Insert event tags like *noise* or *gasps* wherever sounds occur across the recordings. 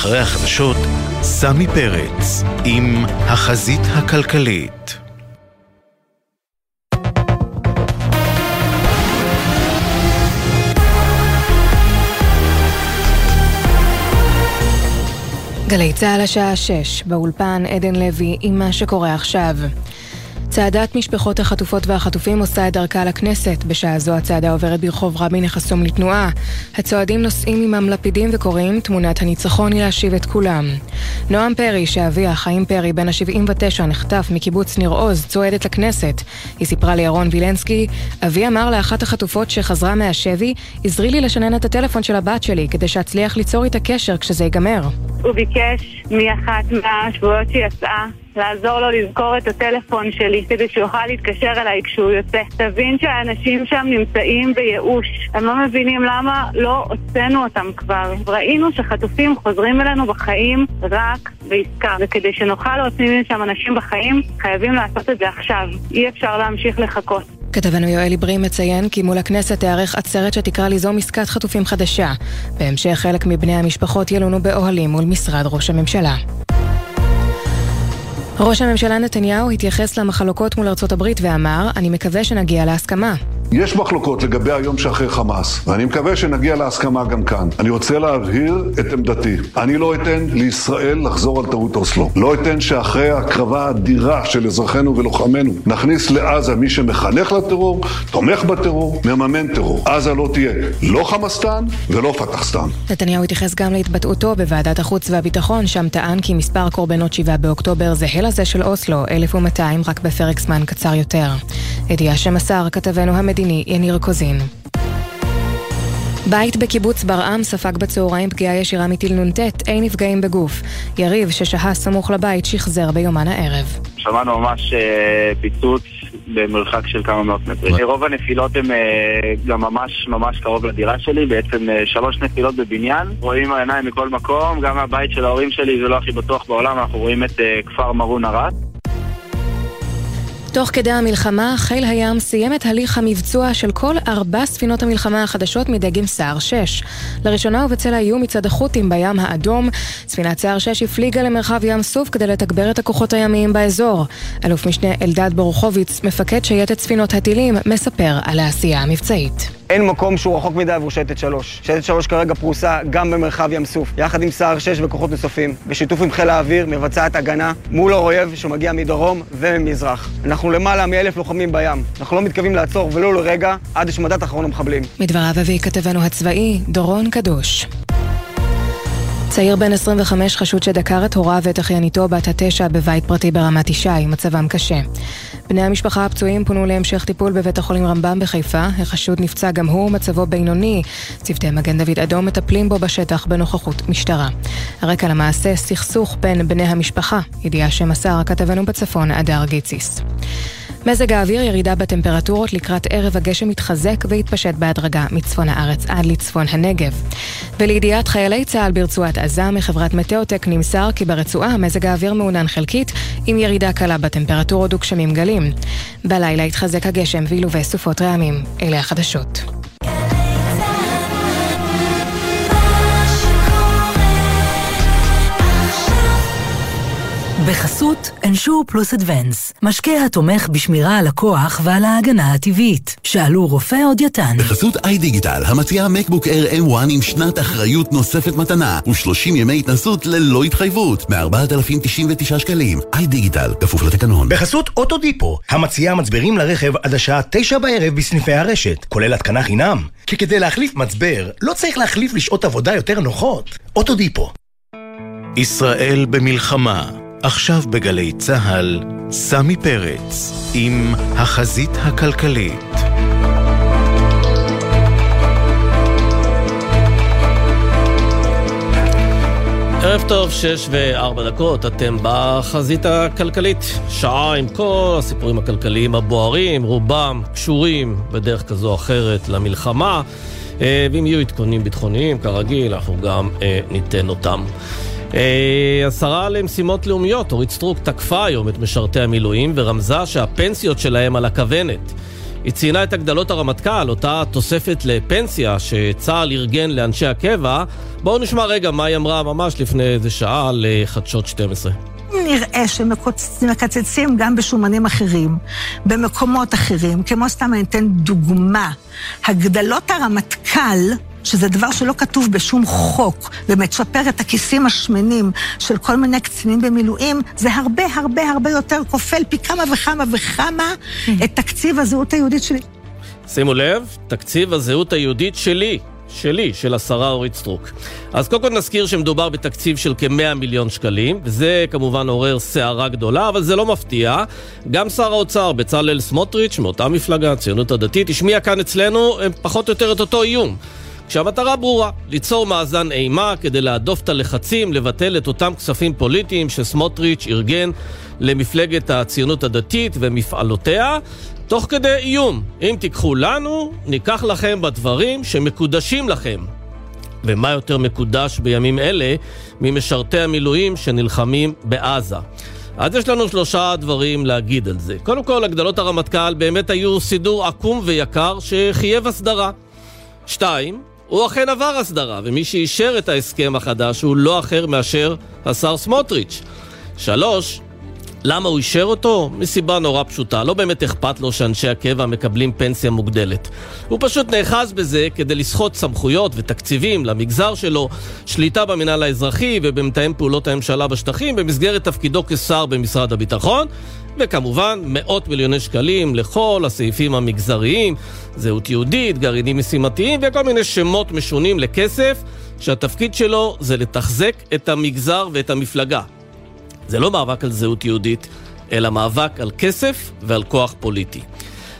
אחרי החדשות, סמי פרץ עם החזית הכלכלית. גלי צה"ל השעה 6, באולפן עדן לוי עם מה שקורה עכשיו. צעדת משפחות החטופות והחטופים עושה את דרכה לכנסת. בשעה זו הצעדה עוברת ברחוב רבין החסום לתנועה. הצועדים נוסעים עמם לפידים וקוראים תמונת הניצחון היא להשיב את כולם. נועם פרי, שאביה, חיים פרי, בן ה-79, נחטף מקיבוץ ניר עוז, צועדת לכנסת. היא סיפרה לירון וילנסקי, אבי אמר לאחת החטופות שחזרה מהשבי, עזרי לי לשנן את הטלפון של הבת שלי, כדי שאצליח ליצור איתה קשר כשזה ייגמר. הוא ביקש מאחת מהשבועות שיצאה לעזור לו לזכור את הטלפון שלי כדי שהוא יוכל להתקשר אליי כשהוא יוצא. תבין שהאנשים שם נמצאים בייאוש. הם לא מבינים למה לא הוצאנו אותם כבר. ראינו שחטופים חוזרים אלינו בחיים רק בעסקה. וכדי שנוכל להוציא משם אנשים בחיים, חייבים לעשות את זה עכשיו. אי אפשר להמשיך לחכות. כתבנו יואל עברי מציין כי מול הכנסת תיערך עצרת שתקרא ליזום עסקת חטופים חדשה. בהמשך חלק מבני המשפחות ילונו באוהלים מול משרד ראש הממשלה. ראש הממשלה נתניהו התייחס למחלוקות מול ארצות הברית ואמר, אני מקווה שנגיע להסכמה. יש מחלוקות לגבי היום שאחרי חמאס, ואני מקווה שנגיע להסכמה גם כאן. אני רוצה להבהיר את עמדתי. אני לא אתן לישראל לחזור על טעות אוסלו. לא אתן שאחרי ההקרבה האדירה של אזרחינו ולוחמינו, נכניס לעזה מי שמחנך לטרור, תומך בטרור, מממן טרור. עזה לא תהיה לא חמאסטן ולא פתחסטן. נתניהו התייחס גם להתבטאותו בוועדת החוץ והביטחון, שם טען כי מספר קורבנות 7 באוקטובר זהה לזה של אוסלו, 1,200 רק בפרק זמן קצר יותר. ידיעה שמסר כתבנו המדינה המדיני יניר קוזין. בית בקיבוץ ברעם ספג בצהריים פגיעה ישירה מטיל נ"ט, אין נפגעים בגוף. יריב, ששהה סמוך לבית, שחזר ביומן הערב. שמענו ממש אה, פיצוץ במרחק של כמה מאות מטרים. רוב הנפילות הן אה, גם ממש ממש קרוב לדירה שלי, בעצם אה, שלוש נפילות בבניין. רואים העיניים מכל מקום, גם מהבית של ההורים שלי זה לא הכי בטוח בעולם, אנחנו רואים את כפר מרון ערד. תוך כדי המלחמה, חיל הים סיים את הליך המבצוע של כל ארבע ספינות המלחמה החדשות מדגם סער 6. לראשונה ובצל האיום מצד החות'ים בים האדום, ספינת סער 6 הפליגה למרחב ים סוף כדי לתגבר את הכוחות הימיים באזור. אלוף משנה אלדד ברוכוביץ, מפקד שייטת ספינות הטילים, מספר על העשייה המבצעית. אין מקום שהוא רחוק מדי עבור שייטת 3. שייטת 3 כרגע פרוסה גם במרחב ים סוף, יחד עם סער 6 וכוחות נוספים. בשיתוף עם חיל האוויר מבצעת הגנה מול האויב שמגיע מדרום וממזרח. אנחנו למעלה מאלף לוחמים בים. אנחנו לא מתכוונים לעצור ולו לרגע עד השמדת אחרון המחבלים. מדבריו הביא כתבנו הצבאי, דורון קדוש. צעיר בן 25 חשוד שדקר את הוריו ואת אחייניתו בת התשע בבית פרטי ברמת ישי, מצבם קשה. בני המשפחה הפצועים פונו להמשך טיפול בבית החולים רמב"ם בחיפה. החשוד נפצע גם הוא, מצבו בינוני. צוותי מגן דוד אדום מטפלים בו בשטח בנוכחות משטרה. הרקע למעשה, סכסוך בין בני המשפחה. ידיעה שמסר כתבנו בצפון, אדר גיציס. מזג האוויר ירידה בטמפרטורות לקראת ערב הגשם מתחזק והתפשט בהדרגה מצפון הארץ עד לצפון הנגב. ולידיעת חיילי צה"ל ברצועת עזה מחברת מטאוטק נמסר כי ברצועה מזג האוויר מעונן חלקית עם ירידה קלה בטמפרטורות וגשמים גלים. בלילה התחזק הגשם וילווה סופות רעמים. אלה החדשות. בחסות אנשור פלוס אדוונס, משקה התומך בשמירה על הכוח ועל ההגנה הטבעית. שאלו רופא או דיאטן. בחסות איי דיגיטל, המציעה מקבוק Air M1 עם שנת אחריות נוספת מתנה, ו-30 ימי התנסות ללא התחייבות, מ-4,099 שקלים. איי דיגיטל, כפוף לתקנון. בחסות אוטודיפו, המציעה מצברים לרכב עד השעה 9 בערב בסניפי הרשת, כולל התקנה חינם. כי כדי להחליף מצבר, לא צריך להחליף לשעות עבודה יותר נוחות. אוטודיפו. ישראל במלחמה עכשיו בגלי צה"ל, סמי פרץ עם החזית הכלכלית. ערב טוב, שש וארבע דקות, אתם בחזית הכלכלית. שעה עם כל הסיפורים הכלכליים הבוערים, רובם קשורים בדרך כזו או אחרת למלחמה. אה, ואם יהיו עדכונים ביטחוניים, כרגיל, אנחנו גם אה, ניתן אותם. אה, השרה למשימות לאומיות, אורית סטרוק, תקפה היום את משרתי המילואים ורמזה שהפנסיות שלהם על הכוונת. היא ציינה את הגדלות הרמטכ"ל, אותה תוספת לפנסיה שצה"ל ארגן לאנשי הקבע. בואו נשמע רגע מה היא אמרה ממש לפני איזה שעה לחדשות 12. נראה שמקצצים גם בשומנים אחרים, במקומות אחרים, כמו סתם אני אתן דוגמה, הגדלות הרמטכ"ל, שזה דבר שלא כתוב בשום חוק, ומצ'פר את הכיסים השמנים של כל מיני קצינים במילואים, זה הרבה הרבה הרבה יותר כופל פי כמה וכמה וכמה את תקציב הזהות היהודית שלי. שימו לב, תקציב הזהות היהודית שלי. שלי, של השרה אורית סטרוק. אז קודם כל נזכיר שמדובר בתקציב של כ-100 מיליון שקלים, וזה כמובן עורר סערה גדולה, אבל זה לא מפתיע. גם שר האוצר, בצלאל סמוטריץ', מאותה מפלגה, הציונות הדתית, השמיע כאן אצלנו פחות או יותר את אותו איום. כשהמטרה ברורה, ליצור מאזן אימה כדי להדוף את הלחצים, לבטל את אותם כספים פוליטיים שסמוטריץ' ארגן למפלגת הציונות הדתית ומפעלותיה, תוך כדי איום, אם תיקחו לנו, ניקח לכם בדברים שמקודשים לכם. ומה יותר מקודש בימים אלה ממשרתי המילואים שנלחמים בעזה? אז יש לנו שלושה דברים להגיד על זה. קודם כל, הגדלות הרמטכ"ל באמת היו סידור עקום ויקר שחייב הסדרה. שתיים, הוא אכן עבר הסדרה, ומי שאישר את ההסכם החדש הוא לא אחר מאשר השר סמוטריץ'. שלוש, למה הוא אישר אותו? מסיבה נורא פשוטה, לא באמת אכפת לו שאנשי הקבע מקבלים פנסיה מוגדלת. הוא פשוט נאחז בזה כדי לסחוט סמכויות ותקציבים למגזר שלו, שליטה במינהל האזרחי ובמתאם פעולות הממשלה בשטחים במסגרת תפקידו כשר במשרד הביטחון, וכמובן מאות מיליוני שקלים לכל הסעיפים המגזריים, זהות יהודית, גרעינים משימתיים וכל מיני שמות משונים לכסף, שהתפקיד שלו זה לתחזק את המגזר ואת המפלגה. זה לא מאבק על זהות יהודית, אלא מאבק על כסף ועל כוח פוליטי.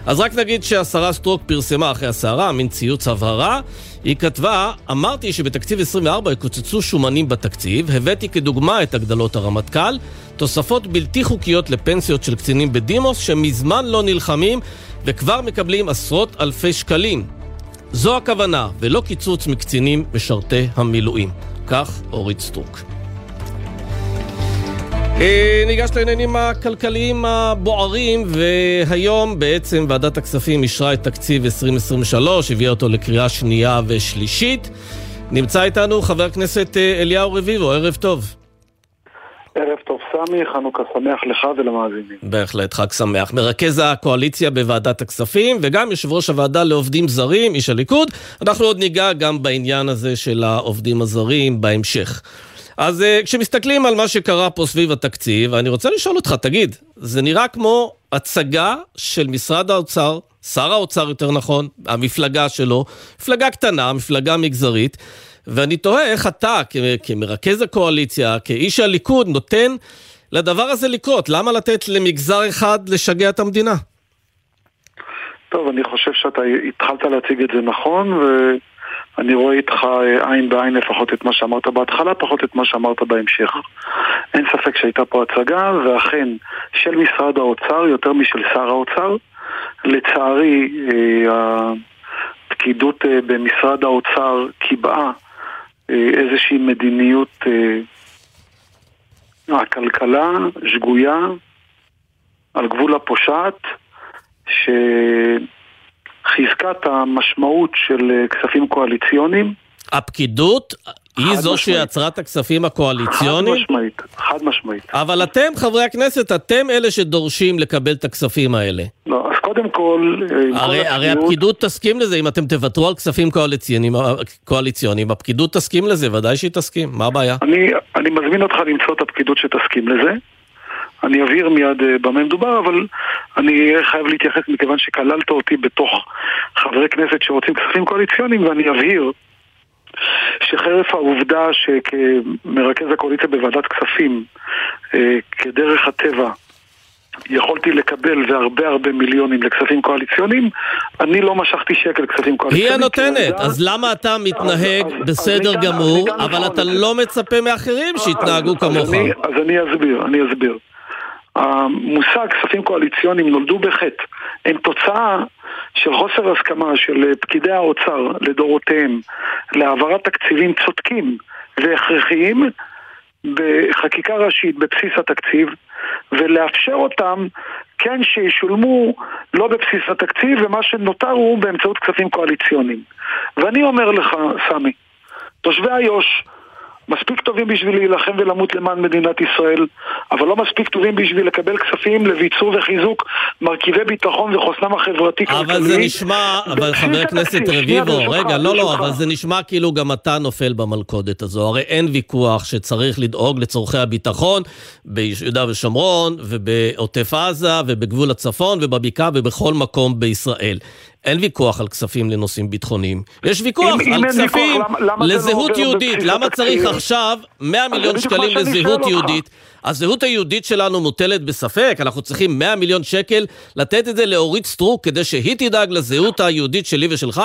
אז רק נגיד שהשרה סטרוק פרסמה אחרי הסערה, מין ציוץ הבהרה, היא כתבה, אמרתי שבתקציב 24 יקוצצו שומנים בתקציב, הבאתי כדוגמה את הגדלות הרמטכ"ל, תוספות בלתי חוקיות לפנסיות של קצינים בדימוס שמזמן לא נלחמים וכבר מקבלים עשרות אלפי שקלים. זו הכוונה, ולא קיצוץ מקצינים משרתי המילואים. כך אורית סטרוק. אה, ניגש לעניינים הכלכליים הבוערים, והיום בעצם ועדת הכספים אישרה את תקציב 2023, הביאה אותו לקריאה שנייה ושלישית. נמצא איתנו חבר הכנסת אה, אליהו רביבו, ערב טוב. ערב טוב סמי, חנוכה שמח לך ולמאזינים. בהחלט, חג שמח. מרכז הקואליציה בוועדת הכספים וגם יושב ראש הוועדה לעובדים זרים, איש הליכוד. אנחנו עוד ניגע גם בעניין הזה של העובדים הזרים בהמשך. אז uh, כשמסתכלים על מה שקרה פה סביב התקציב, אני רוצה לשאול אותך, תגיד, זה נראה כמו הצגה של משרד האוצר, שר האוצר יותר נכון, המפלגה שלו, מפלגה קטנה, מפלגה מגזרית, ואני תוהה איך אתה, כמרכז הקואליציה, כאיש הליכוד, נותן לדבר הזה לקרות. למה לתת למגזר אחד לשגע את המדינה? טוב, אני חושב שאתה התחלת להציג את זה נכון, ו... אני רואה איתך אה, עין בעין לפחות את מה שאמרת בהתחלה, פחות את מה שאמרת בהמשך. אין ספק שהייתה פה הצגה, ואכן, של משרד האוצר יותר משל שר האוצר. לצערי, אה, הפקידות אה, במשרד האוצר קיבעה איזושהי מדיניות הכלכלה שגויה, על גבול הפושעת, ש... חזקת המשמעות של אה, כספים קואליציוניים. הפקידות היא זו שיצרה את הכספים הקואליציוניים? חד משמעית, חד משמעית. אבל אתם, חברי הכנסת, אתם אלה שדורשים לקבל את הכספים האלה. לא, אז קודם כל... אה, הרי, כל הרי הפקידות תסכים לזה, אם אתם תוותרו על כספים קואליציוניים, אה, קואליציוניים, הפקידות תסכים לזה, ודאי שהיא תסכים, מה הבעיה? אני, אני מזמין אותך למצוא את הפקידות שתסכים לזה. אני אבהיר מיד אה, במה מדובר, אבל אני חייב להתייחס מכיוון שכללת אותי בתוך חברי כנסת שרוצים כספים קואליציוניים, ואני אבהיר שחרף העובדה שכמרכז הקואליציה בוועדת כספים, אה, כדרך הטבע, יכולתי לקבל והרבה הרבה מיליונים לכספים קואליציוניים, אני לא משכתי שקל כספים קואליציוניים. היא הנותנת, אז למה אתה מתנהג אז, בסדר אז גמור, אבל אתה לא מצפה מאחרים שיתנהגו כמוך? אז אני אסביר, אני אסביר. המושג כספים קואליציוניים נולדו בחטא. הם תוצאה של חוסר הסכמה של פקידי האוצר לדורותיהם להעברת תקציבים צודקים והכרחיים בחקיקה ראשית בבסיס התקציב ולאפשר אותם כן שישולמו לא בבסיס התקציב, ומה שנותר הוא באמצעות כספים קואליציוניים. ואני אומר לך, סמי, תושבי איו"ש מספיק טובים בשביל להילחם ולמות למען מדינת ישראל, אבל לא מספיק טובים בשביל לקבל כספים לביצור וחיזוק מרכיבי ביטחון וחוסנם החברתי-כלכלי. אבל זה נשמע, אבל חבר הכנסת רביבו, רגע, לא, לא, אבל זה נשמע כאילו גם אתה נופל במלכודת הזו. הרי אין ויכוח שצריך לדאוג לצורכי הביטחון ביהודה ושומרון, ובעוטף עזה, ובגבול הצפון, ובבקעה, ובכל מקום בישראל. אין ויכוח על כספים לנושאים ביטחוניים. יש ויכוח אם, על אם כספים ויכוח, למה, למה לזהות לא יהודית. למה? צריך עכשיו 100 מיליון שקלים לזהות יהודית? הזהות היהודית שלנו מוטלת בספק, אנחנו צריכים 100 מיליון שקל לתת את זה לאורית סטרוק כדי שהיא תדאג לזהות היהודית שלי ושלך?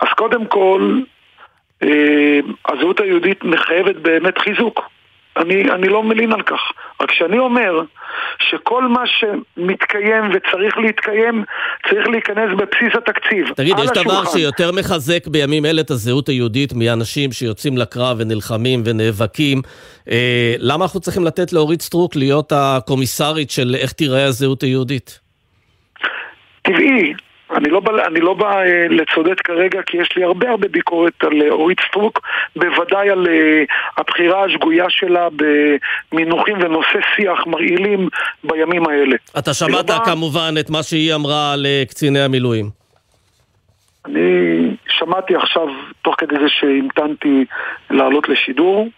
אז קודם כל, אה, הזהות היהודית מחייבת באמת חיזוק. אני, אני לא מלין על כך. רק שאני אומר שכל מה שמתקיים וצריך להתקיים, צריך להיכנס בבסיס התקציב. תגיד, יש השולחן. דבר שיותר מחזק בימים אלה את הזהות היהודית מאנשים שיוצאים לקרב ונלחמים ונאבקים. אה, למה אנחנו צריכים לתת לאורית סטרוק להיות הקומיסרית של איך תיראה הזהות היהודית? טבעי. אני לא, בא, אני לא בא אה, לצודד כרגע כי יש לי הרבה הרבה ביקורת על אה, אורית סטרוק, בוודאי על אה, הבחירה השגויה שלה במינוחים ונושא שיח מרעילים בימים האלה. אתה שמעת בא- כמובן את מה שהיא אמרה על אה, קציני המילואים. אני שמעתי עכשיו, תוך כדי זה שהמתנתי לעלות לשידור,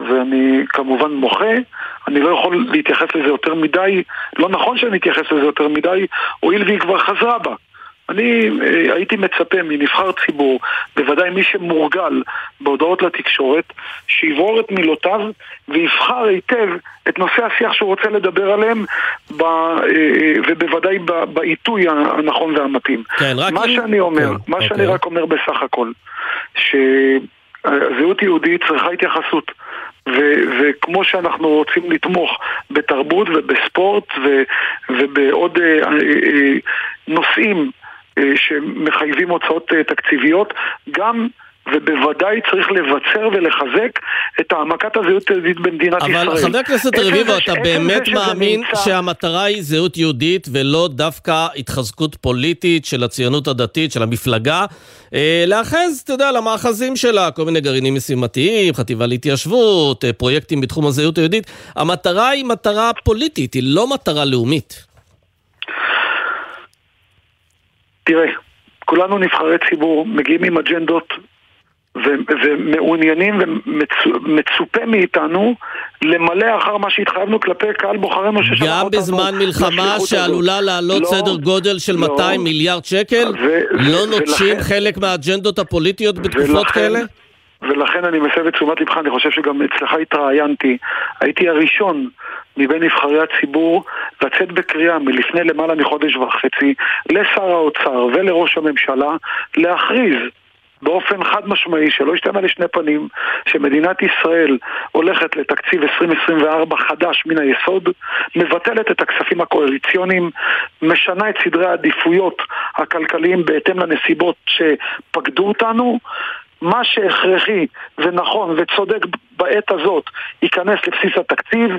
ואני כמובן מוחה, אני לא יכול להתייחס לזה יותר מדי, לא נכון שאני אתייחס לזה יותר מדי, הואיל והיא כבר חזרה בה. אני אה, הייתי מצפה מנבחר ציבור, בוודאי מי שמורגל בהודעות לתקשורת, שיברור את מילותיו ויבחר היטב את נושאי השיח שהוא רוצה לדבר עליהם, ב, אה, ובוודאי ב- בעיתוי הנכון והמתאים. כן, רק מה שאני אומר, כן, מה שאני אוקיי. רק אומר בסך הכל, שהזהות יהודית צריכה התייחסות. ו- וכמו שאנחנו רוצים לתמוך בתרבות ובספורט ו- ובעוד אה, אה, אה, נושאים אה, שמחייבים הוצאות אה, תקציביות, גם ובוודאי צריך לבצר ולחזק את העמקת הזהות היהודית במדינת ישראל. אבל חבר הכנסת רביבו, אתה באמת מאמין נמצא- שהמטרה היא זהות יהודית ולא דווקא התחזקות פוליטית של הציונות הדתית, של המפלגה, אה, להאחז, אתה יודע, למאחזים שלה, כל מיני גרעינים משימתיים, חטיבה להתיישבות, אה, פרויקטים בתחום הזהות היהודית. המטרה היא מטרה פוליטית, היא לא מטרה לאומית. תראה, כולנו נבחרי ציבור, מגיעים עם אג'נדות ו- ומעוניינים ומצופה מאיתנו למלא אחר מה שהתחייבנו כלפי קהל בוחרינו ששלח אותנו גם בזמן מלחמה שעלולה הזאת. לעלות לא, סדר גודל של לא. 200 מיליארד שקל, ו- לא ו- נוטשים ולכן- חלק מהאג'נדות הפוליטיות בתקופות ולכן- כאלה? ולכן אני מסב את תשומת לבך, אני חושב שגם אצלך התראיינתי. הייתי הראשון מבין נבחרי הציבור לצאת בקריאה מלפני למעלה מחודש וחצי לשר האוצר ולראש הממשלה להכריז באופן חד משמעי, שלא ישתמע לשני פנים, שמדינת ישראל הולכת לתקציב 2024 חדש מן היסוד, מבטלת את הכספים הקואליציוניים, משנה את סדרי העדיפויות הכלכליים בהתאם לנסיבות שפקדו אותנו, מה שהכרחי ונכון וצודק בעת הזאת ייכנס לבסיס התקציב,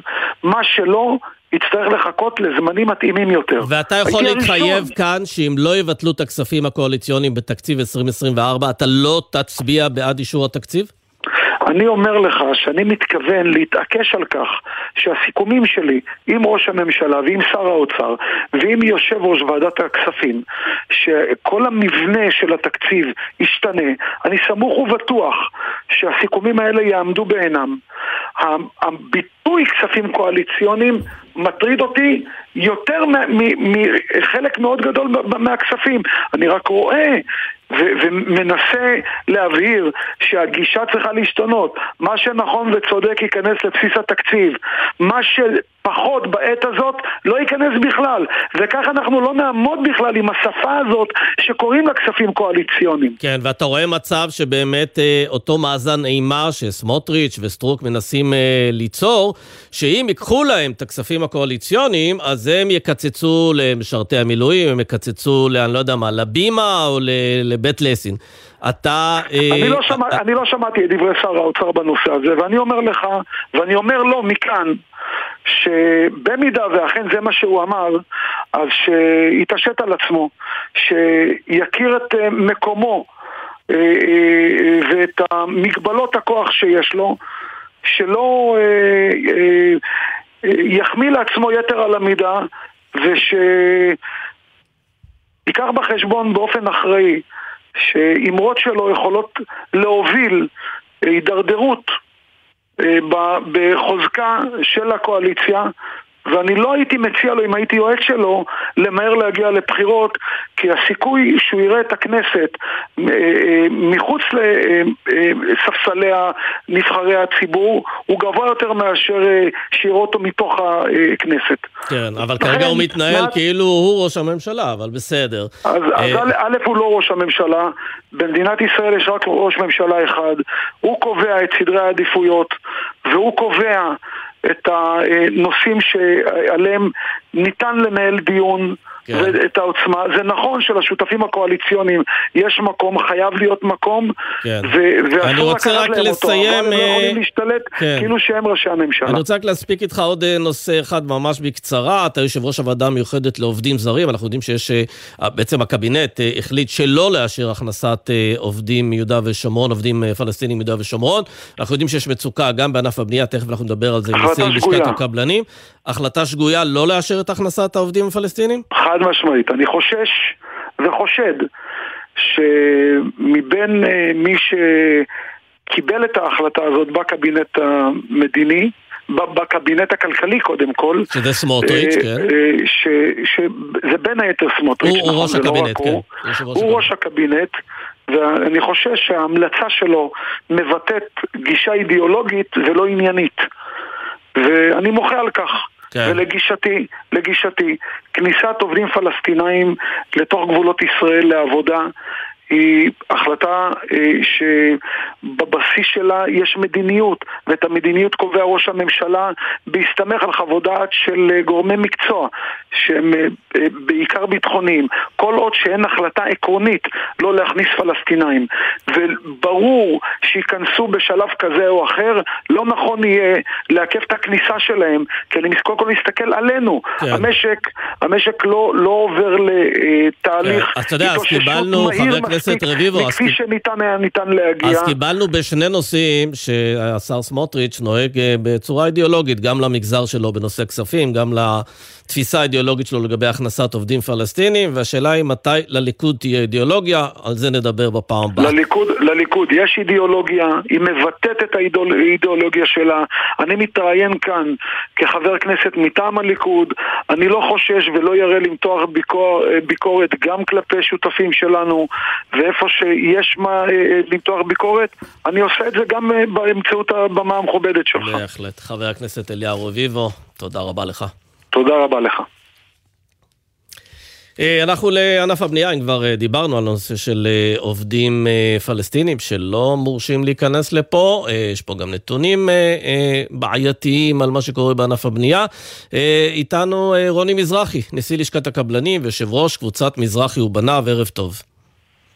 מה שלא יצטרך לחכות לזמנים מתאימים יותר. ואתה יכול להתחייב הראשון. כאן שאם לא יבטלו את הכספים הקואליציוניים בתקציב 2024, אתה לא תצביע בעד אישור התקציב? אני אומר לך שאני מתכוון להתעקש על כך שהסיכומים שלי עם ראש הממשלה ועם שר האוצר ועם יושב ראש ועדת הכספים שכל המבנה של התקציב ישתנה, אני סמוך ובטוח שהסיכומים האלה יעמדו בעינם. הביטוי כספים קואליציוניים מטריד אותי יותר מחלק מאוד גדול מהכספים. אני רק רואה ו- ומנסה להבהיר שהגישה צריכה להשתנות. מה שנכון וצודק ייכנס לבסיס התקציב. מה שפחות בעת הזאת לא ייכנס בכלל. וכך אנחנו לא נעמוד בכלל עם השפה הזאת שקוראים לה כספים קואליציוניים. כן, ואתה רואה מצב שבאמת אה, אותו מאזן אימה שסמוטריץ' וסטרוק מנסים אה, ליצור, שאם ייקחו להם את הכספים הקואליציוניים, אז הם יקצצו למשרתי המילואים, הם יקצצו, אני לא יודע מה, לבימה או לבית לסין. אתה... אה, אני לא, שמע, אני לא שמעתי את דברי שר האוצר בנושא הזה, ואני אומר לך, ואני אומר לו מכאן, שבמידה ואכן זה מה שהוא אמר, אז שיתעשת על עצמו, שיכיר את אה, מקומו אה, אה, ואת המגבלות הכוח שיש לו, שלא יחמיא לעצמו יתר על המידה ושייקח בחשבון באופן אחראי שאימרות שלו יכולות להוביל הידרדרות בחוזקה של הקואליציה ואני לא הייתי מציע לו, אם הייתי יועץ שלו, למהר להגיע לבחירות, כי הסיכוי שהוא יראה את הכנסת אה, אה, מחוץ לספסלי אה, נבחרי הציבור הוא גבוה יותר מאשר שיראה אותו מתוך הכנסת. כן, אבל כרגע הוא מתנהל כאילו הוא ראש הממשלה, אבל בסדר. אז, אז א', הוא לא ראש הממשלה, במדינת ישראל יש רק ראש ממשלה אחד, הוא קובע את סדרי העדיפויות, והוא קובע את הנושאים שעליהם ניתן לנהל דיון כן. ואת העוצמה. זה נכון שלשותפים הקואליציוניים יש מקום, חייב להיות מקום, כן. ואסור לקחת להם לסיים, אותו. אבל הם לא יכולים להשתלט כן. כאילו שהם ראשי הממשלה. אני רוצה רק להספיק איתך עוד אה, נושא אחד ממש בקצרה. אתה יושב ראש הוועדה המיוחדת לעובדים זרים, אנחנו יודעים שיש, אה, בעצם הקבינט אה, החליט שלא לאשר הכנסת עובדים מיהודה ושומרון, עובדים פלסטינים מיהודה ושומרון. אנחנו יודעים שיש מצוקה גם בענף הבנייה, תכף אנחנו נדבר על זה עם נשיא לשכת הקבלנים. החלטה שגויה לא לאשר את הכנסת העובדים הפלסטינים? חד משמעית. אני חושש וחושד שמבין אה, מי שקיבל את ההחלטה הזאת בקבינט המדיני, בקבינט הכלכלי קודם כל. שזה סמוטריץ', אה, כן. אה, שזה בין היתר סמוטריץ', הוא נכון, ראש לא הקבינט, כן. הוא ראש הקבינט, ואני חושש שההמלצה שלו מבטאת גישה אידיאולוגית ולא עניינית. ואני מוחה על כך. כן. ולגישתי, לגישתי, כניסת עובדים פלסטינאים לתוך גבולות ישראל לעבודה היא החלטה אה, שבבסיס שלה יש מדיניות, ואת המדיניות קובע ראש הממשלה בהסתמך על חוות דעת של אה, גורמי מקצוע, שהם אה, בעיקר ביטחוניים. כל עוד שאין החלטה עקרונית לא להכניס פלסטינאים, וברור שייכנסו בשלב כזה או אחר, לא נכון יהיה לעכב את הכניסה שלהם, כי אני קודם כל מסתכל עלינו. כן. המשק, המשק לא, לא עובר לתהליך כן. אז אתה יודע, אז קיבלנו, חבר הכנסת... רביבו, מכפי שניתן היה ניתן להגיע. אז קיבלנו בשני נושאים שהשר סמוטריץ' נוהג אה, בצורה אידיאולוגית, גם למגזר שלו בנושא כספים, גם לתפיסה האידיאולוגית שלו לגבי הכנסת עובדים פלסטינים, והשאלה היא מתי לליכוד תהיה אידיאולוגיה, על זה נדבר בפעם הבאה. לליכוד, לליכוד יש אידיאולוגיה, היא מבטאת את האידיאולוגיה שלה. אני מתראיין כאן כחבר כנסת מטעם הליכוד, אני לא חושש ולא ירא למתוח ביקור, אה, ביקורת גם כלפי שותפים שלנו, ואיפה שיש מה אה, למתוח ביקורת, אני עושה את זה גם אה, באמצעות הבמה המכובדת שלך. בהחלט. חבר הכנסת אליהו רביבו, תודה רבה לך. תודה רבה לך. אנחנו לענף הבנייה, אם כבר דיברנו על הנושא של עובדים פלסטינים שלא מורשים להיכנס לפה, יש פה גם נתונים בעייתיים על מה שקורה בענף הבנייה. איתנו רוני מזרחי, נשיא לשכת הקבלנים ויושב ראש קבוצת מזרחי ובניו, ערב טוב.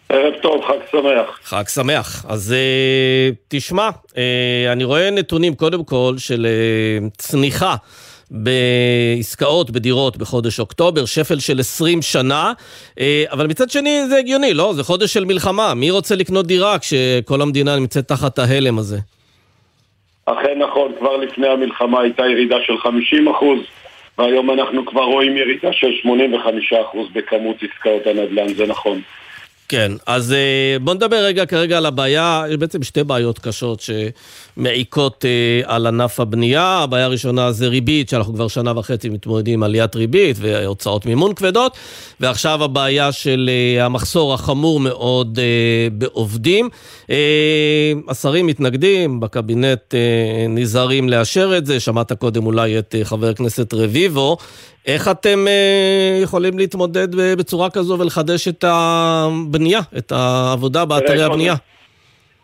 ערב טוב, חג שמח. חג שמח. אז uh, תשמע, uh, אני רואה נתונים קודם כל של uh, צניחה. בעסקאות בדירות בחודש אוקטובר, שפל של 20 שנה, אבל מצד שני זה הגיוני, לא? זה חודש של מלחמה, מי רוצה לקנות דירה כשכל המדינה נמצאת תחת ההלם הזה? אכן נכון, כבר לפני המלחמה הייתה ירידה של 50 אחוז, והיום אנחנו כבר רואים ירידה של 85 אחוז בכמות עסקאות הנדל"ן, זה נכון. כן, אז אה, בוא נדבר רגע כרגע על הבעיה, יש בעצם שתי בעיות קשות שמעיקות אה, על ענף הבנייה. הבעיה הראשונה זה ריבית, שאנחנו כבר שנה וחצי מתמודדים עם עליית ריבית והוצאות מימון כבדות, ועכשיו הבעיה של אה, המחסור החמור מאוד בעובדים. השרים מתנגדים, בקבינט נזהרים לאשר את זה, שמעת קודם אולי את חבר הכנסת רביבו. איך אתם אה, יכולים להתמודד בצורה כזו ולחדש את הבנייה, את העבודה באתרי הבנייה?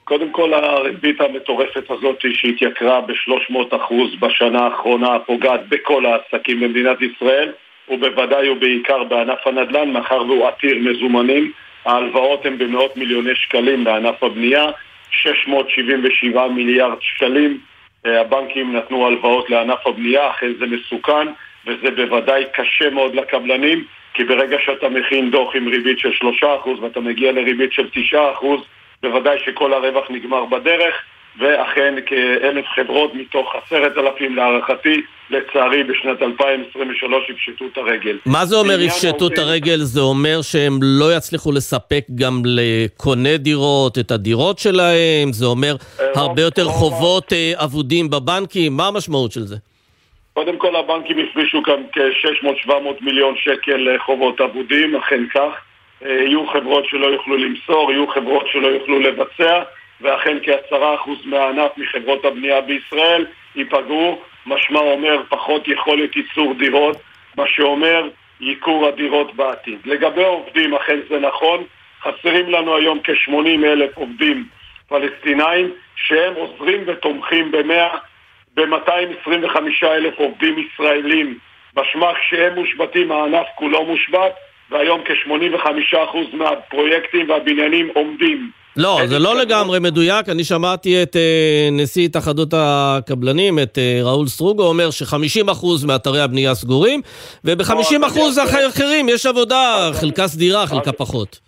קודם כל הריבית המטורפת הזאת שהתייקרה ב-300% בשנה האחרונה פוגעת בכל העסקים במדינת ישראל ובוודאי ובעיקר בענף הנדל"ן מאחר והוא עתיר מזומנים. ההלוואות הן במאות מיליוני שקלים לענף הבנייה 677 מיליארד שקלים. הבנקים נתנו הלוואות לענף הבנייה, אכן זה מסוכן וזה בוודאי קשה מאוד לקבלנים, כי ברגע שאתה מכין דוח עם ריבית של 3% ואתה מגיע לריבית של 9%, בוודאי שכל הרווח נגמר בדרך, ואכן כאלף חברות מתוך עשרת אלפים להערכתי, לצערי בשנת 2023 יפשטו את הרגל. מה זה אומר יפשטו את הרגל? זה אומר שהם לא יצליחו לספק גם לקוני דירות את הדירות שלהם? זה אומר אה, הרבה יותר לא, חובות אה, אבודים בבנקים? מה המשמעות של זה? קודם כל הבנקים הפרישו כאן כ-600-700 מיליון שקל אה, חובות אבודים, אכן כך. יהיו חברות שלא יוכלו למסור, יהיו חברות שלא יוכלו לבצע. ואכן כעשרה אחוז מהענף מחברות הבנייה בישראל ייפגעו, משמע אומר פחות יכולת ייצור דירות, מה שאומר ייקור הדירות בעתיד. לגבי עובדים, אכן זה נכון, חסרים לנו היום כ-80 אלף עובדים פלסטינאים שהם עוזרים ותומכים ב-100, ב-225 אלף עובדים ישראלים. בשמח שהם מושבתים, הענף כולו מושבת, והיום כ-85% מהפרויקטים והבניינים עומדים. לא, זה לא לגמרי מדויק. אני שמעתי את אה, נשיא התאחדות הקבלנים, את אה, ראול סטרוגו, אומר ש-50% מאתרי הבנייה סגורים, וב-50% האחרים יש עבודה, חלקה סדירה, חלקה פחות.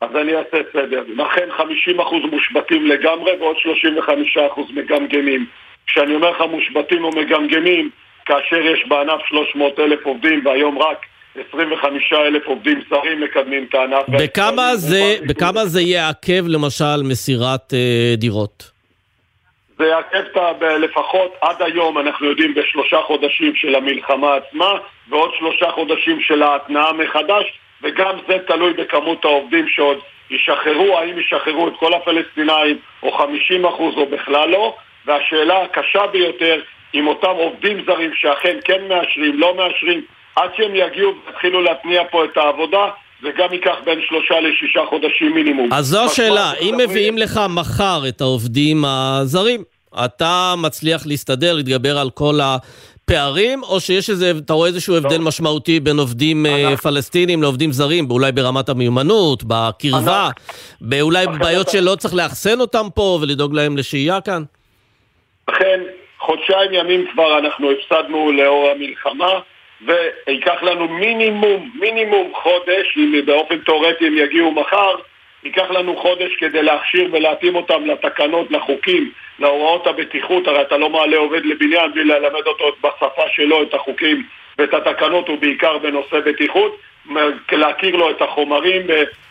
אז אני אעשה סדר. לכן 50% מושבתים לגמרי ועוד 35% מגמגמים. כשאני אומר לך מושבתים או מגמגמים, כאשר יש בענף 300 אלף עובדים והיום רק 25 אלף עובדים זרים מקדמים את הענף. בכמה זה, בכמה זה יעכב למשל מסירת אה, דירות? זה יעכב לפחות עד היום, אנחנו יודעים, בשלושה חודשים של המלחמה עצמה ועוד שלושה חודשים של ההתנעה מחדש וגם זה תלוי בכמות העובדים שעוד ישחררו, האם ישחררו את כל הפלסטינאים או 50 אחוז או בכלל לא והשאלה הקשה ביותר עם אותם עובדים זרים שאכן כן מאשרים, לא מאשרים עד שהם יגיעו ויתחילו להתניע פה את העבודה, זה גם ייקח בין שלושה לשישה חודשים מינימום. אז זו השאלה, אם מביאים לך מחר את העובדים הזרים, אתה מצליח להסתדר, להתגבר על כל הפערים, או שיש איזה, אתה רואה איזשהו הבדל לא. משמעותי בין עובדים אה, אנחנו... פלסטינים לעובדים זרים, אולי ברמת המיומנות, בקרבה, אולי בבעיות שלא צריך לאחסן אותם פה ולדאוג להם לשהייה כאן? אכן, חודשיים ימים כבר אנחנו הפסדנו לאור המלחמה. וייקח לנו מינימום, מינימום חודש, אם באופן תאורטי הם יגיעו מחר, ייקח לנו חודש כדי להכשיר ולהתאים אותם לתקנות, לחוקים, להוראות הבטיחות, הרי אתה לא מעלה עובד לבניין בלי ללמד אותו בשפה שלו את החוקים ואת התקנות, ובעיקר בנושא בטיחות, להכיר לו את החומרים,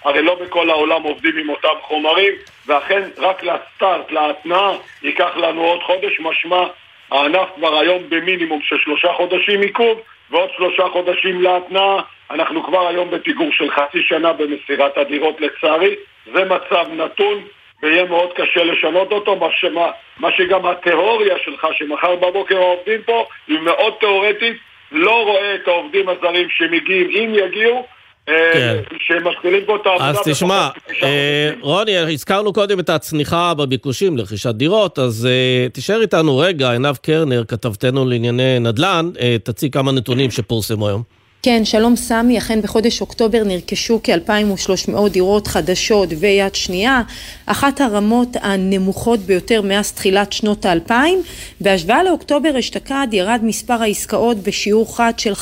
הרי לא בכל העולם עובדים עם אותם חומרים, ואכן רק לסטארט, להתנעה, ייקח לנו עוד חודש, משמע הענף כבר היום במינימום של שלושה חודשים עיכוב, ועוד שלושה חודשים להתנעה, אנחנו כבר היום בפיגור של חצי שנה במסירת הדירות לצערי. זה מצב נתון, ויהיה מאוד קשה לשנות אותו, מה, שמה, מה שגם התיאוריה שלך, שמחר בבוקר העובדים פה, היא מאוד תיאורטית, לא רואה את העובדים הזרים שמגיעים, אם יגיעו, אה, כן. שמתחילים פה את העבודה. אז תשמע, אה, רוני, הזכרנו קודם את הצניחה בביקושים לרכישת דירות, אז אה, תישאר איתנו רגע, עינב קרנר, כתבתנו לענייני נדל"ן, תציג כמה נתונים שפורסמו היום. כן, שלום סמי, אכן בחודש אוקטובר נרכשו כ-2,300 דירות חדשות ויד שנייה, אחת הרמות הנמוכות ביותר מאז תחילת שנות האלפיים. בהשוואה לאוקטובר אשתקד ירד מספר העסקאות בשיעור חד של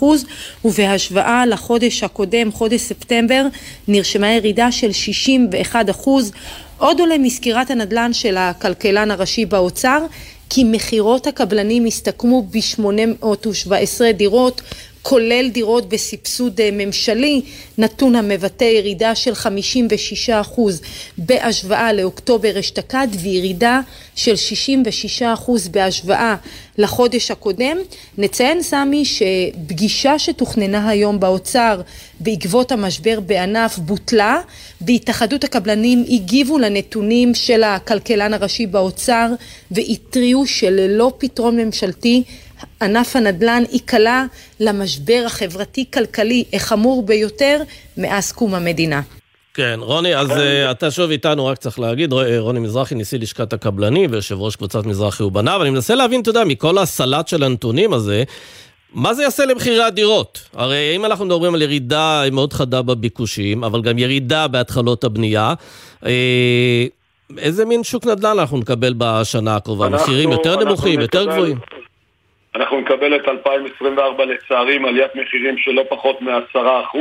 55% ובהשוואה לחודש הקודם, חודש ספטמבר, נרשמה ירידה של 61%. עוד עולה מסקירת הנדל"ן של הכלכלן הראשי באוצר כי מכירות הקבלנים הסתכמו ב-817 דירות כולל דירות בסבסוד אה, ממשלי, נתון המבטא ירידה של 56% בהשוואה לאוקטובר אשתקד וירידה של 66% בהשוואה לחודש הקודם. נציין סמי שפגישה שתוכננה היום באוצר בעקבות המשבר בענף בוטלה. בהתאחדות הקבלנים הגיבו לנתונים של הכלכלן הראשי באוצר והתריעו שללא פתרון ממשלתי ענף הנדל"ן ייקלע למשבר החברתי-כלכלי החמור ביותר מאז קום המדינה. כן, רוני, אז uh, אתה שוב איתנו, רק צריך להגיד, אה, רוני מזרחי, נשיא לשכת הקבלנים ויושב ראש קבוצת מזרחי ובניו, אני מנסה להבין, אתה יודע, מכל הסלט של הנתונים הזה, מה זה יעשה למחירי הדירות? הרי אם אנחנו מדברים על ירידה מאוד חדה בביקושים, אבל גם ירידה בהתחלות הבנייה, אה, איזה מין שוק נדל"ן אנחנו נקבל בשנה הקרובה? מחירים יותר נמוכים, יותר גבוהים? אנחנו נקבל את 2024 לצערי עם עליית מחירים של לא פחות מ-10%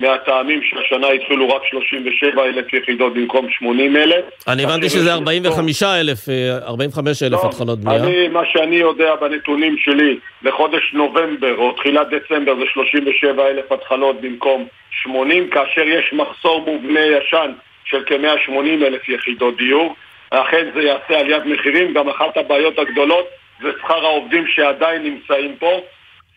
מהטעמים שהשנה התחילו רק 37 אלף יחידות במקום 80 אלף. אני הבנתי שזה 45 אלף, 45 אלף התחלות בנייה. אני, מה שאני יודע בנתונים שלי לחודש נובמבר או תחילת דצמבר זה 37 אלף התחלות במקום 80, כאשר יש מחסור מובנה ישן של כ-180 אלף יחידות דיור. אכן זה יעשה עליית מחירים, גם אחת הבעיות הגדולות זה שכר העובדים שעדיין נמצאים פה.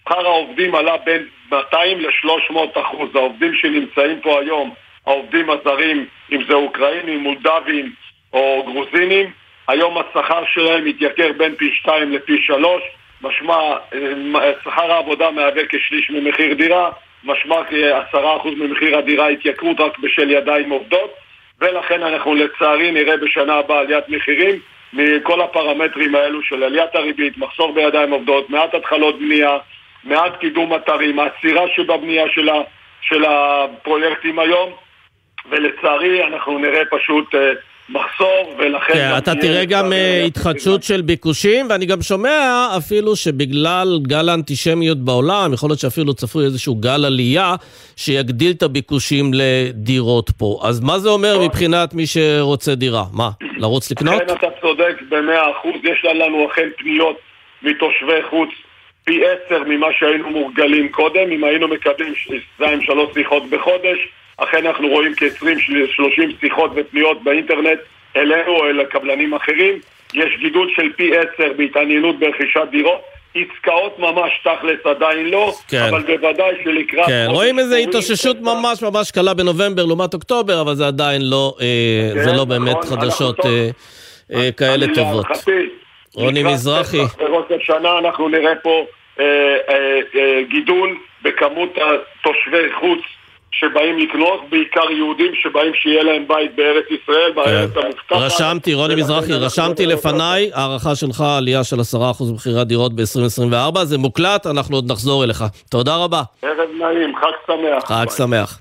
שכר העובדים עלה בין 200 ל-300 אחוז. העובדים שנמצאים פה היום, העובדים הזרים, אם זה אוקראינים, מולדבים או גרוזינים, היום השכר שלהם מתייקר בין פי 2 לפי 3, משמע אה, שכר העבודה מהווה כשליש ממחיר דירה, משמע כ-10% ממחיר הדירה התייקרות רק בשל ידיים עובדות, ולכן אנחנו לצערי נראה בשנה הבאה עליית מחירים מכל הפרמטרים האלו של עליית הריבית, מחסור בידיים עובדות, מעט התחלות בנייה, מעט קידום אתרים, העצירה שבבנייה של, של הפרויקטים היום, ולצערי אנחנו נראה פשוט אה, מחסור, ולכן... כן, אתה תראה גם אה, התחדשות של ביקושים, ואני גם שומע אפילו שבגלל גל האנטישמיות בעולם, יכול להיות שאפילו צפוי איזשהו גל עלייה שיגדיל את הביקושים לדירות פה. אז מה זה אומר מבחינת מי שרוצה דירה? מה, לרוץ לקנות? אכן אתה צודק במאה אחוז, יש לנו אכן פניות מתושבי חוץ פי עשר ממה שהיינו מורגלים קודם, אם היינו מקבלים שתיים שלוש שיחות בחודש, אכן אנחנו רואים כ-20-30 שיחות ופניות באינטרנט אלינו או אל קבלנים אחרים, יש גידול של פי עשר בהתעניינות ברכישת דירות, עסקאות ממש תכלס עדיין לא, כן. אבל בוודאי שלקראת... כן, רואים איזו פורים, התאוששות ממש ממש קלה בנובמבר לעומת אוקטובר, אבל זה עדיין לא, אה, כן, זה לא באמת נכון, חדשות אנחנו אה, אה, כאלה טובות. להערכתי, רוני מזרחי. וראש השנה אנחנו נראה פה אה, אה, אה, גידול בכמות תושבי חוץ שבאים לקנות, בעיקר יהודים שבאים שיהיה להם בית בארץ ישראל, בארץ המובטחת. כן. רשמתי, רוני מזרחי, רשמתי לפניי, הערכה שלך עלייה של 10% במחירי הדירות ב-2024, זה מוקלט, אנחנו עוד נחזור אליך. תודה רבה, ערב נעים, חג שמח. חג שמח.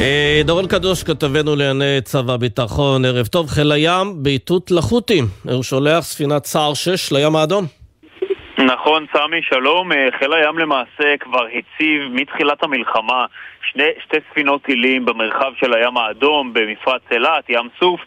אה, דורון קדוש, כתבנו לענייני צבא ביטחון, ערב טוב. חיל הים באיתות לחות'ים. הוא שולח ספינת סער 6 לים האדום. נכון, סמי, שלום. אה, חיל הים למעשה כבר הציב מתחילת המלחמה שני, שתי ספינות טילים במרחב של הים האדום, במפרץ אילת, ים סוף,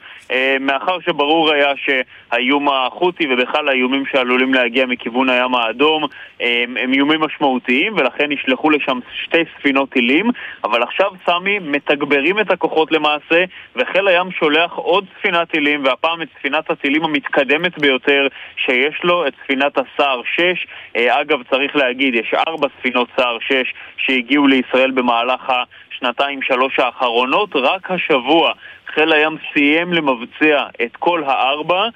מאחר שברור היה שהאיום החות'י ובכלל האיומים שעלולים להגיע מכיוון הים האדום אה, הם איומים משמעותיים ולכן נשלחו לשם שתי ספינות טילים אבל עכשיו סמי מתגברים את הכוחות למעשה וחיל הים שולח עוד ספינת טילים והפעם את ספינת הטילים המתקדמת ביותר שיש לו, את ספינת הסער 6 אה, אגב צריך להגיד, יש ארבע ספינות סער 6 שהגיעו לישראל במהלך השנתיים שלוש האחרונות רק השבוע חיל הים סיים למבצע את כל הארבע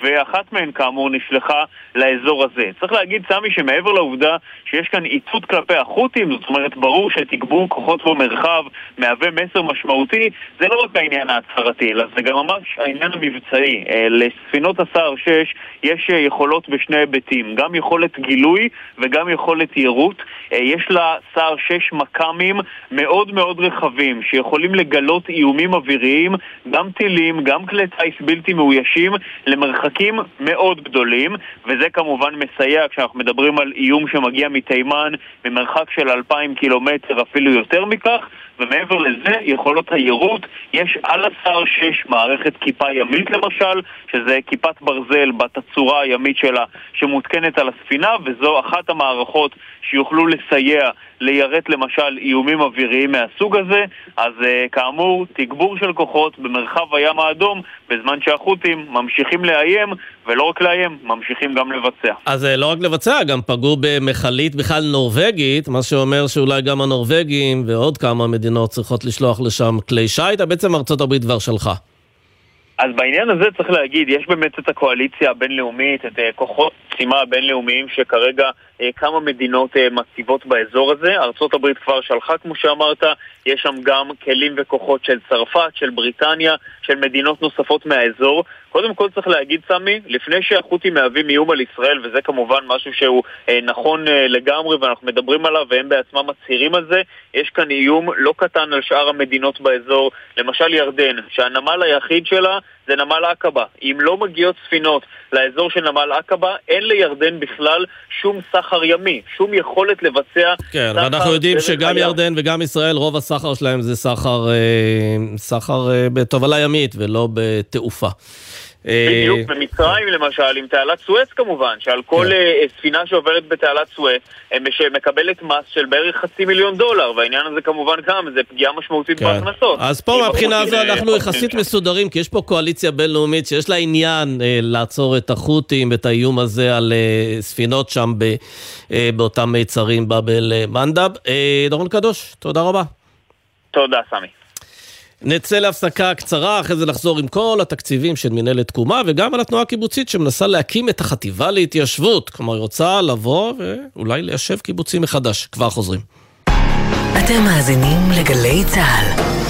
ואחת מהן כאמור נשלחה לאזור הזה. צריך להגיד, סמי, שמעבר לעובדה שיש כאן איתות כלפי החות'ים, זאת אומרת, ברור שתגבור כוחות במרחב מהווה מסר משמעותי, זה לא רק העניין ההצהרתי, אלא זה גם ממש העניין המבצעי. אה, לספינות הסער 6 יש אה, יכולות בשני היבטים, גם יכולת גילוי וגם יכולת יירוט. יש לסער 6 מכ"מים מאוד מאוד רחבים, שיכולים לגלות איומים אוויריים, גם טילים, גם כלי טיס בלתי מאוישים, למרחקים מאוד גדולים, וזה כמובן מסייע כשאנחנו מדברים על איום שמגיע מתימן ממרחק של אלפיים קילומטר, אפילו יותר מכך, ומעבר לזה, יכולות היירוט, יש על הסער 6 מערכת כיפה ימית למשל, שזה כיפת ברזל בתצורה הימית שלה שמותקנת על הספינה, וזו אחת המערכות שיוכלו לסייע ליירט למשל איומים אוויריים מהסוג הזה, אז uh, כאמור, תגבור של כוחות במרחב הים האדום, בזמן שהחות'ים ממשיכים לאיים, ולא רק לאיים, ממשיכים גם לבצע. אז לא רק לבצע, גם פגעו במכלית בכלל נורבגית, מה שאומר שאולי גם הנורבגים ועוד כמה מדינות צריכות לשלוח לשם כלי שיט, בעצם ארצות הברית כבר שלחה. אז בעניין הזה צריך להגיד, יש באמת את הקואליציה הבינלאומית, את כוחות משימה הבינלאומיים שכרגע כמה מדינות מציבות באזור הזה. הברית כבר שלחה, כמו שאמרת, יש שם גם כלים וכוחות של צרפת, של בריטניה, של מדינות נוספות מהאזור. קודם כל צריך להגיד, סמי, לפני שהחות'ים מהווים איום על ישראל, וזה כמובן משהו שהוא אה, נכון אה, לגמרי ואנחנו מדברים עליו והם בעצמם מצהירים על זה, יש כאן איום לא קטן על שאר המדינות באזור, למשל ירדן, שהנמל היחיד שלה זה נמל עקבה. אם לא מגיעות ספינות לאזור של נמל עקבה, אין לירדן בכלל שום סחר ימי, שום יכולת לבצע כן, סחר... כן, ואנחנו יודעים שגם הים. ירדן וגם ישראל, רוב הסחר שלהם זה סחר, אה, סחר בתובלה ימית ולא בתעופה. בדיוק, אה, במצרים למשל, עם תעלת סואץ כמובן, שעל כל כן. אה, ספינה שעוברת בתעלת סואץ מקבלת מס של בערך חצי מיליון דולר, והעניין הזה כמובן גם, זה פגיעה משמעותית כן. בהכנסות. אז פה מהבחינה הזו אנחנו יחסית מסודרים, כי יש פה קואליציה בינלאומית שיש לה עניין אה, לעצור את החות'ים, ואת האיום הזה על ספינות שם באותם מיצרים באבל מנדב. דורון קדוש, תודה רבה. תודה, סמי. נצא להפסקה קצרה, אחרי זה נחזור עם כל התקציבים של מנהלת תקומה, וגם על התנועה הקיבוצית שמנסה להקים את החטיבה להתיישבות. כלומר, היא רוצה לבוא ואולי ליישב קיבוצים מחדש. כבר חוזרים. אתם מאזינים לגלי צה"ל.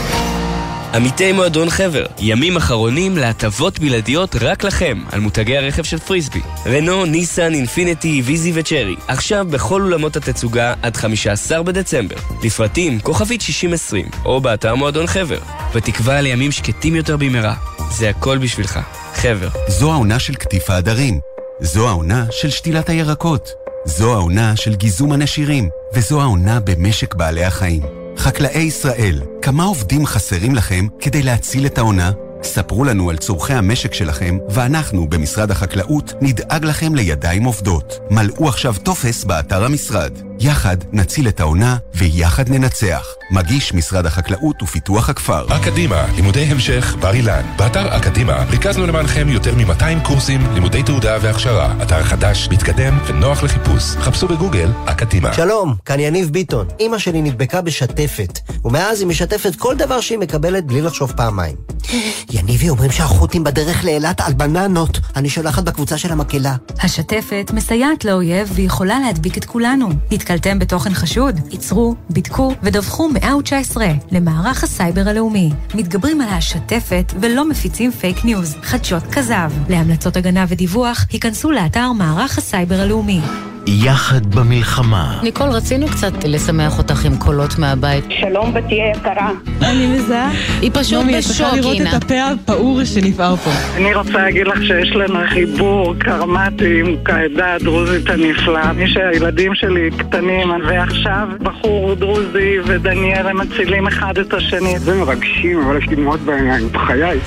עמיתי מועדון חבר, ימים אחרונים להטבות בלעדיות רק לכם על מותגי הרכב של פריסבי. רנו, ניסן, אינפיניטי, ויזי וצ'רי, עכשיו בכל אולמות התצוגה עד 15 בדצמבר. לפרטים, כוכבית 6020, או באתר מועדון חבר. בתקווה לימים שקטים יותר במהרה. זה הכל בשבילך. חבר. זו העונה של קטיף העדרים. זו העונה של שתילת הירקות. זו העונה של גיזום הנשירים. וזו העונה במשק בעלי החיים. חקלאי ישראל, כמה עובדים חסרים לכם כדי להציל את העונה? ספרו לנו על צורכי המשק שלכם, ואנחנו, במשרד החקלאות, נדאג לכם לידיים עובדות. מלאו עכשיו טופס באתר המשרד. יחד נציל את העונה, ויחד ננצח. מגיש משרד החקלאות ופיתוח הכפר. אקדימה, לימודי המשך, בר אילן. באתר אקדימה ריכזנו למענכם יותר מ-200 קורסים, לימודי תעודה והכשרה. אתר חדש, מתקדם ונוח לחיפוש. חפשו בגוגל אקדימה. שלום, כאן יניב ביטון. אימא שלי נדבקה בשתפת, ומאז היא משתפת כל דבר שהיא מקבלת בלי לחשוב פעמיים. *gasps* יניב, אומרים שהחות'ים בדרך לאילת על בננות. אני שולחת בקבוצה של המקהלה. השתפת מסייעת לאויב ויכולה להדביק את כולנו. נתקלתם בתוכן חשוד? עצרו, בדקו ודווחו 119 למערך הסייבר הלאומי. מתגברים על השתפת ולא מפיצים fake news, חדשות כזב. להמלצות הגנה ודיווח, היכנסו לאתר מערך הסייבר הלאומי. יחד במלחמה. ניקול, רצינו קצת לשמח אותך עם קולות מהבית. שלום, בתי יקרה. אני מזהה. היא פשוט בשוק, אינה. את צריכה לראות את הפה הפעור שנפער פה. אני רוצה להגיד לך שיש לנו חיבור קרמטי עם העדה הדרוזית הנפלאה. מי שהילדים שלי קטנים, ועכשיו בחור דרוזי ודניאל הם מצילים אחד את השני. זה מרגשים, אבל יש לי דמעות בעיניים. בחיי.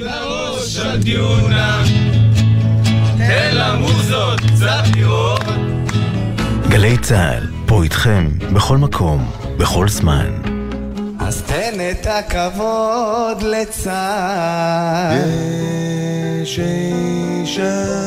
לראש הדיונה תן למוזות קצת לראות. גלי צה"ל, פה איתכם, בכל מקום, בכל זמן. אז תן את הכבוד לצה"ל. יש אישה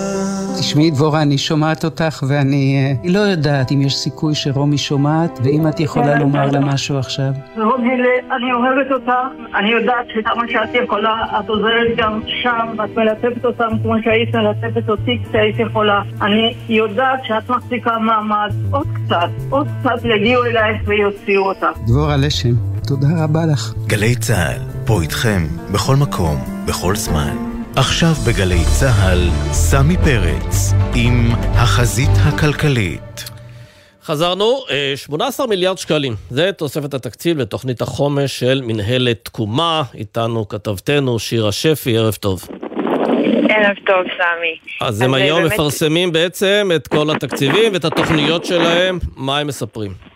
תשמעי דבורה, אני שומעת אותך ואני אה, לא יודעת אם יש סיכוי שרומי שומעת, ואם את יכולה כן, לומר לה משהו עכשיו. רומי, אני אוהבת אותך, אני יודעת שכמה שאת יכולה, את עוזרת גם שם, את מלטפת אותם כמו שהיית מלטפת אותי כשהיית יכולה. אני יודעת שאת מחזיקה מעמד, עוד קצת, עוד קצת יגיעו אלייך ויוציאו אותך. דבורה לשם, תודה רבה לך. גלי צה"ל, פה איתכם, בכל מקום, בכל זמן. עכשיו בגלי צה"ל, סמי פרץ עם החזית הכלכלית. חזרנו, 18 אה, מיליארד שקלים, זה תוספת התקציב לתוכנית החומש של מנהלת תקומה, איתנו כתבתנו שירה שפי, ערב טוב. ערב טוב, סמי. אז הם היום באמת... מפרסמים בעצם את כל התקציבים ואת התוכניות שלהם, מה הם מספרים?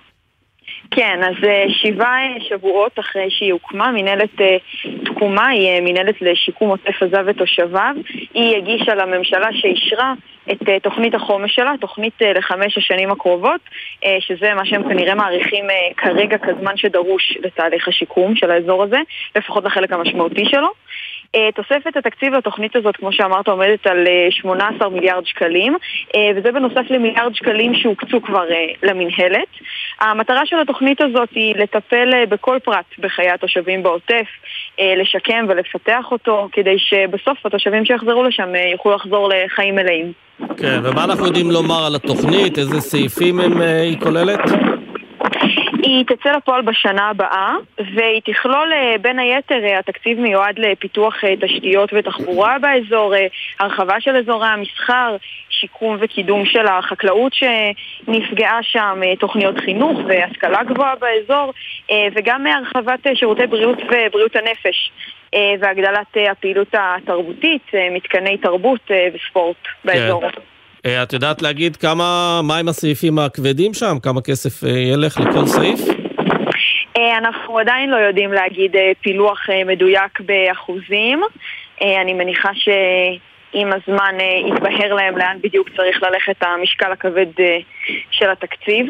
כן, אז אה, שבעה שבועות אחרי שהיא הוקמה, מנהלת אה, תקומה, היא אה, מנהלת לשיקום עוטף עזה ותושביו. היא הגישה לממשלה שאישרה את תוכנית החומש שלה, תוכנית לחמש השנים הקרובות, שזה מה שהם כנראה מעריכים כרגע כזמן שדרוש לתהליך השיקום של האזור הזה, לפחות לחלק המשמעותי שלו. אה, תוספת התקציב לתוכנית הזאת, כמו שאמרת, עומדת על אה, 18 מיליארד שקלים, אה, וזה בנוסף למיליארד שקלים שהוקצו כבר אה, למינהלת. המטרה של התוכנית הזאת היא לטפל אה, בכל פרט בחיי התושבים בעוטף, אה, לשקם ולפתח אותו, כדי שבסוף התושבים שיחזרו לשם אה, יוכלו לחזור לחיים מלאים. כן, ומה אנחנו יודעים לומר על התוכנית? איזה סעיפים הם, אה, היא כוללת? היא תצא לפועל בשנה הבאה, והיא תכלול אה, בין היתר, אה, התקציב מיועד לפיתוח אה, תשתיות ותחבורה באזור, הרחבה של אזורי המסחר, שיקום וקידום של החקלאות שנפגעה שם, תוכניות חינוך והשכלה גבוהה באזור, וגם הרחבת שירותי בריאות ובריאות הנפש. והגדלת הפעילות התרבותית, מתקני תרבות וספורט באזור. אה, את יודעת להגיד כמה, מהם הסעיפים הכבדים שם? כמה כסף אה, ילך לכל סעיף? אה, אנחנו עדיין לא יודעים להגיד אה, פילוח אה, מדויק באחוזים. אה, אני מניחה שעם הזמן אה, יתבהר להם לאן בדיוק צריך ללכת המשקל הכבד אה, של התקציב.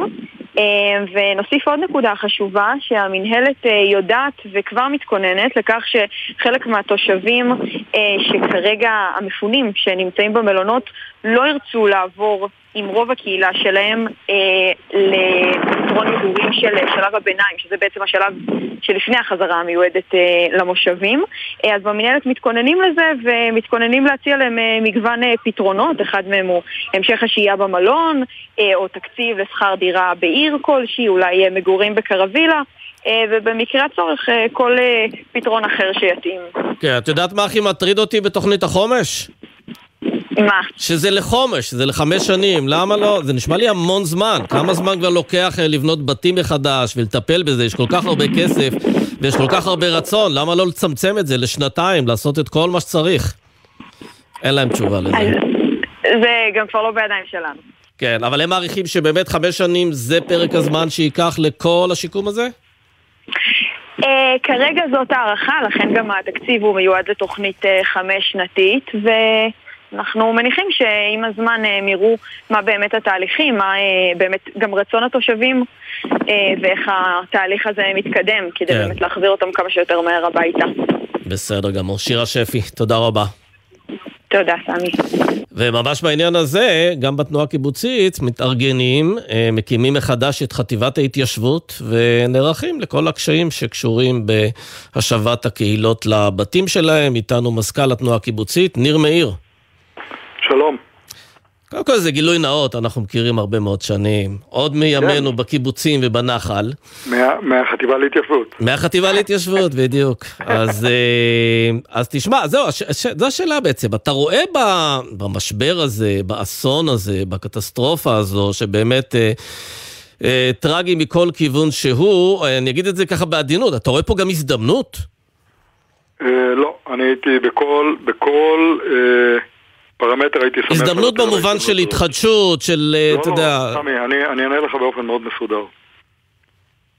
אה, ונוסיף עוד נקודה חשובה, שהמינהלת אה, יודעת וכבר מתכוננת לכך שחלק מהתושבים אה, שכרגע המפונים שנמצאים במלונות לא ירצו לעבור עם רוב הקהילה שלהם אה, לפתרון מגורים של שלב הביניים, שזה בעצם השלב שלפני החזרה המיועדת אה, למושבים. אה, אז במנהלת מתכוננים לזה ומתכוננים להציע להם אה, מגוון אה, פתרונות, אחד מהם הוא המשך השהייה במלון, אה, או תקציב לשכר דירה בעיר כלשהי, אולי מגורים בקרווילה. אה, ובמקרה הצורך אה, כל אה, פתרון אחר שיתאים. כן, את יודעת מה הכי מטריד אותי בתוכנית החומש? מה? שזה לחומש, שזה לחמש שנים, למה לא? זה נשמע לי המון זמן. כמה זמן כבר לוקח לבנות בתים מחדש ולטפל בזה? יש כל כך הרבה כסף ויש כל כך הרבה רצון, למה לא לצמצם את זה לשנתיים, לעשות את כל מה שצריך? אין להם תשובה לזה. זה גם כבר לא בידיים שלנו. כן, אבל הם מעריכים שבאמת חמש שנים זה פרק הזמן שייקח לכל השיקום הזה? Uh, כרגע זאת הערכה, לכן גם התקציב הוא מיועד לתוכנית uh, חמש שנתית, ואנחנו מניחים שעם הזמן uh, הם יראו מה באמת התהליכים, מה באמת גם רצון התושבים ואיך התהליך הזה מתקדם, כדי כן. באמת להחזיר אותם כמה שיותר מהר הביתה. בסדר גמור. שירה שפי, תודה רבה. תודה, סמי. וממש בעניין הזה, גם בתנועה הקיבוצית מתארגנים, אה, מקימים מחדש את חטיבת ההתיישבות ונערכים לכל הקשיים שקשורים בהשבת הקהילות לבתים שלהם. איתנו מזכ"ל התנועה הקיבוצית, ניר מאיר. שלום. קודם כל זה גילוי נאות, אנחנו מכירים הרבה מאוד שנים. עוד מימינו כן. בקיבוצים ובנחל. מה, מהחטיבה להתיישבות. מהחטיבה להתיישבות, *laughs* בדיוק. אז, אה, אז תשמע, זהו, הש- הש- זו השאלה בעצם. אתה רואה ב- במשבר הזה, באסון הזה, בקטסטרופה הזו, שבאמת אה, אה, טרגי מכל כיוון שהוא, אני אגיד את זה ככה בעדינות, אתה רואה פה גם הזדמנות? אה, לא, אני הייתי בכל, בכל אה, פרמטר הייתי שמח. הזדמנות במובן של. התחדשות, של, אה, אתה לא, יודע... לא, סמי, אני, אני אענה לך באופן מאוד מסודר.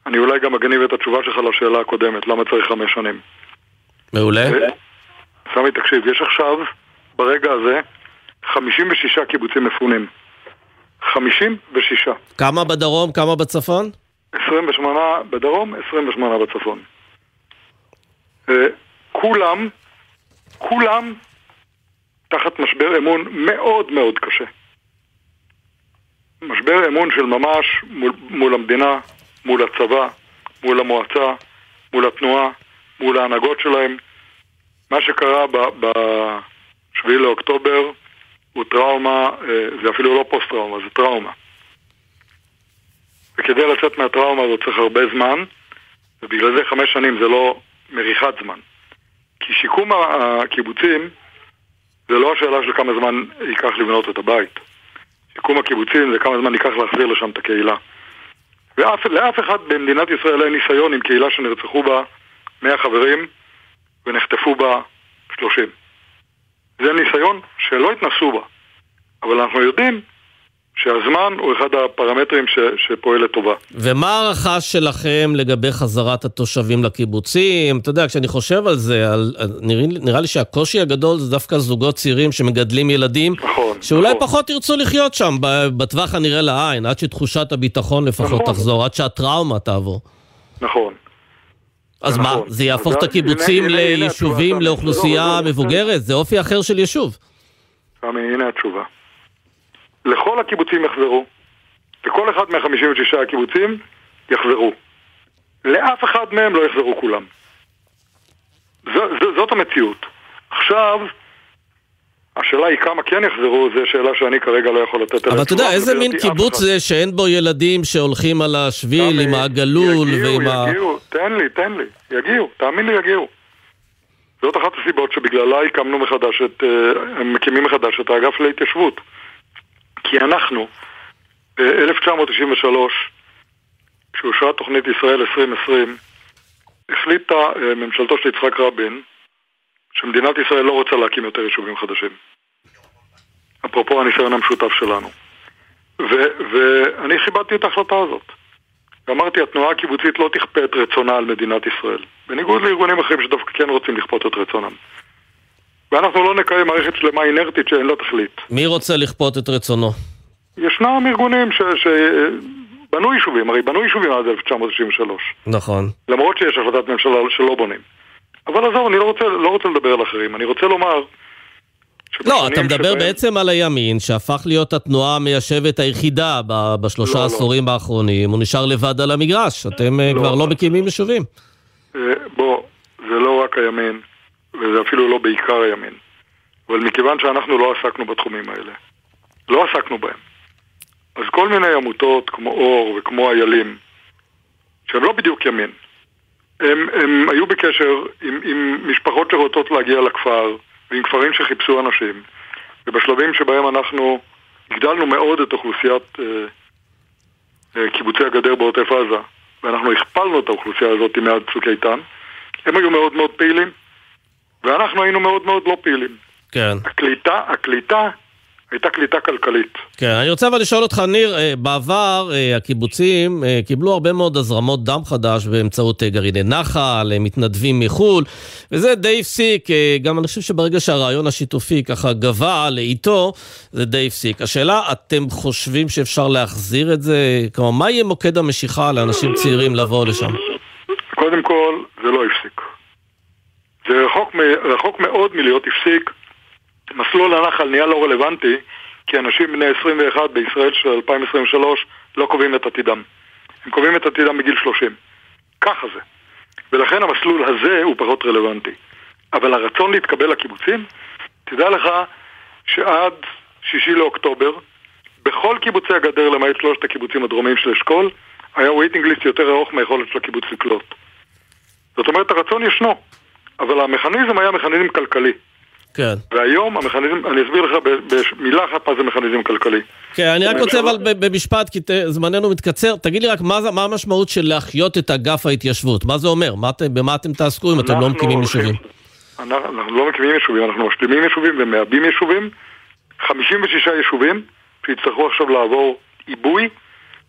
אני אולי גם אגניב את התשובה שלך לשאלה הקודמת, למה צריך חמש שנים. מעולה. סמי, תקשיב, יש עכשיו, ברגע הזה, 56 קיבוצים מפונים. 56. כמה בדרום, כמה בצפון? 28 בדרום, 28 בצפון. אה, כולם, כולם תחת משבר אמון מאוד מאוד קשה. משבר אמון של ממש מול, מול המדינה, מול הצבא, מול המועצה, מול התנועה, מול ההנהגות שלהם. מה שקרה ב-7 לאוקטובר הוא טראומה, אה, זה אפילו לא פוסט-טראומה, זה טראומה. וכדי לצאת מהטראומה הזאת צריך הרבה זמן, ובגלל זה חמש שנים זה לא מריחת זמן. כי שיקום הקיבוצים זה לא השאלה של כמה זמן ייקח לבנות את הבית. שיקום הקיבוצים זה כמה זמן ייקח להחזיר לשם את הקהילה. ולאף אחד במדינת ישראל אין ניסיון עם קהילה שנרצחו בה 100 חברים ונחטפו בה 30. זה ניסיון שלא התנסו בה, אבל אנחנו יודעים שהזמן הוא אחד הפרמטרים ש, שפועל לטובה. ומה ההערכה שלכם לגבי חזרת התושבים לקיבוצים? אתה יודע, כשאני חושב על זה, על, נראה, נראה לי שהקושי הגדול זה דווקא זוגות צעירים שמגדלים ילדים, נכון, שאולי נכון. פחות ירצו לחיות שם בטווח הנראה לעין, עד שתחושת הביטחון לפחות נכון. תחזור, עד שהטראומה תעבור. נכון. אז מה, נכון. זה יהפוך את הקיבוצים ליישובים לאוכלוסייה לא, לא, לא. מבוגרת? זה אופי אחר של יישוב. הנה התשובה. לכל הקיבוצים יחזרו, וכל אחד מה-56 הקיבוצים יחזרו. לאף אחד מהם לא יחזרו כולם. ז, ז, זאת המציאות. עכשיו, השאלה היא כמה כן יחזרו, זו שאלה שאני כרגע לא יכול לתת עליה אבל אתה יודע, איזה מין קיבוץ. זה שאין בו ילדים שהולכים על השביל עם הגלול יגיעו, ועם ה... יגיעו, תן לי, תן לי, יגיעו, תאמין לי, יגיעו. זאת אחת הסיבות שבגללה הקמנו מחדש את, אה, הם מקימים מחדש את האגף להתיישבות. כי אנחנו, ב-1993, כשאושרה תוכנית ישראל 2020, החליטה אה, ממשלתו של יצחק רבין שמדינת ישראל לא רוצה להקים יותר יישובים חדשים. אפרופו הניסיון המשותף שלנו. ו- ואני כיבדתי את ההחלטה הזאת. ואמרתי, התנועה הקיבוצית לא תכפה את רצונה על מדינת ישראל. בניגוד לארגונים אחרים שדווקא כן רוצים לכפות את רצונם. ואנחנו לא נקיים מערכת שלמה אינרטית שאין לה תכלית. מי רוצה לכפות את רצונו? ישנם ארגונים שבנו יישובים, הרי בנו יישובים עד 1993. נכון. למרות שיש החלטת ממשלה שלא בונים. אבל עזוב, אני לא רוצה, לא רוצה לדבר על אחרים. אני רוצה לומר... לא, אתה מדבר שבהם- בעצם על הימין, שהפך להיות התנועה המיישבת היחידה ב- בשלושה לא, לא. עשורים האחרונים, הוא נשאר לבד על המגרש, אתם אה, כבר לא מקימים יישובים. אה, בוא, זה לא רק הימין, וזה אפילו לא בעיקר הימין. אבל מכיוון שאנחנו לא עסקנו בתחומים האלה, לא עסקנו בהם, אז כל מיני עמותות כמו אור וכמו איילים, שהם לא בדיוק ימין, הם, הם היו בקשר עם, עם משפחות שרוצות להגיע לכפר, ועם כפרים שחיפשו אנשים, ובשלבים שבהם אנחנו הגדלנו מאוד את אוכלוסיית אה, אה, קיבוצי הגדר בעוטף עזה, ואנחנו הכפלנו את האוכלוסייה הזאת מאז צוק איתן, הם היו מאוד מאוד פעילים, ואנחנו היינו מאוד מאוד לא פעילים. כן. הקליטה, הקליטה הייתה קליטה כלכלית. כן, אני רוצה אבל לשאול אותך, ניר, אה, בעבר אה, הקיבוצים אה, קיבלו הרבה מאוד הזרמות דם חדש באמצעות גרעיני נחל, מתנדבים מחו"ל, וזה די הפסיק, גם אני חושב שברגע שהרעיון השיתופי ככה גבה לאיתו, זה די הפסיק. השאלה, אתם חושבים שאפשר להחזיר את זה? כלומר, מה יהיה מוקד המשיכה לאנשים צעירים לבוא לשם? קודם כל, זה לא הפסיק. זה רחוק, מ- רחוק מאוד מלהיות הפסיק. מסלול הנחל נהיה לא רלוונטי, כי אנשים בני 21 בישראל של 2023 לא קובעים את עתידם. הם קובעים את עתידם בגיל 30. ככה זה. ולכן המסלול הזה הוא פחות רלוונטי. אבל הרצון להתקבל לקיבוצים, תדע לך שעד שישי לאוקטובר, בכל קיבוצי הגדר, למעט שלושת הקיבוצים הדרומיים של אשכול, היה waiting list יותר ארוך מהיכולת של הקיבוץ לקלוט. זאת אומרת, הרצון ישנו, אבל המכניזם היה מכניזם כלכלי. כן. והיום המכניזם, אני אסביר לך במילה אחת מה זה מכניזם כלכלי. כן, אני רק רוצה אבל במשפט, כי זמננו מתקצר, תגיד לי רק מה זה- מה המשמעות של להחיות את אגף ההתיישבות? מה זה אומר? מה במה אתם תעסקו אם אתם לא מקימים יישובים? אנחנו, אנחנו לא מקימים יישובים, אנחנו משלימים יישובים ומעבים יישובים. 56 יישובים שיצטרכו עכשיו לעבור עיבוי,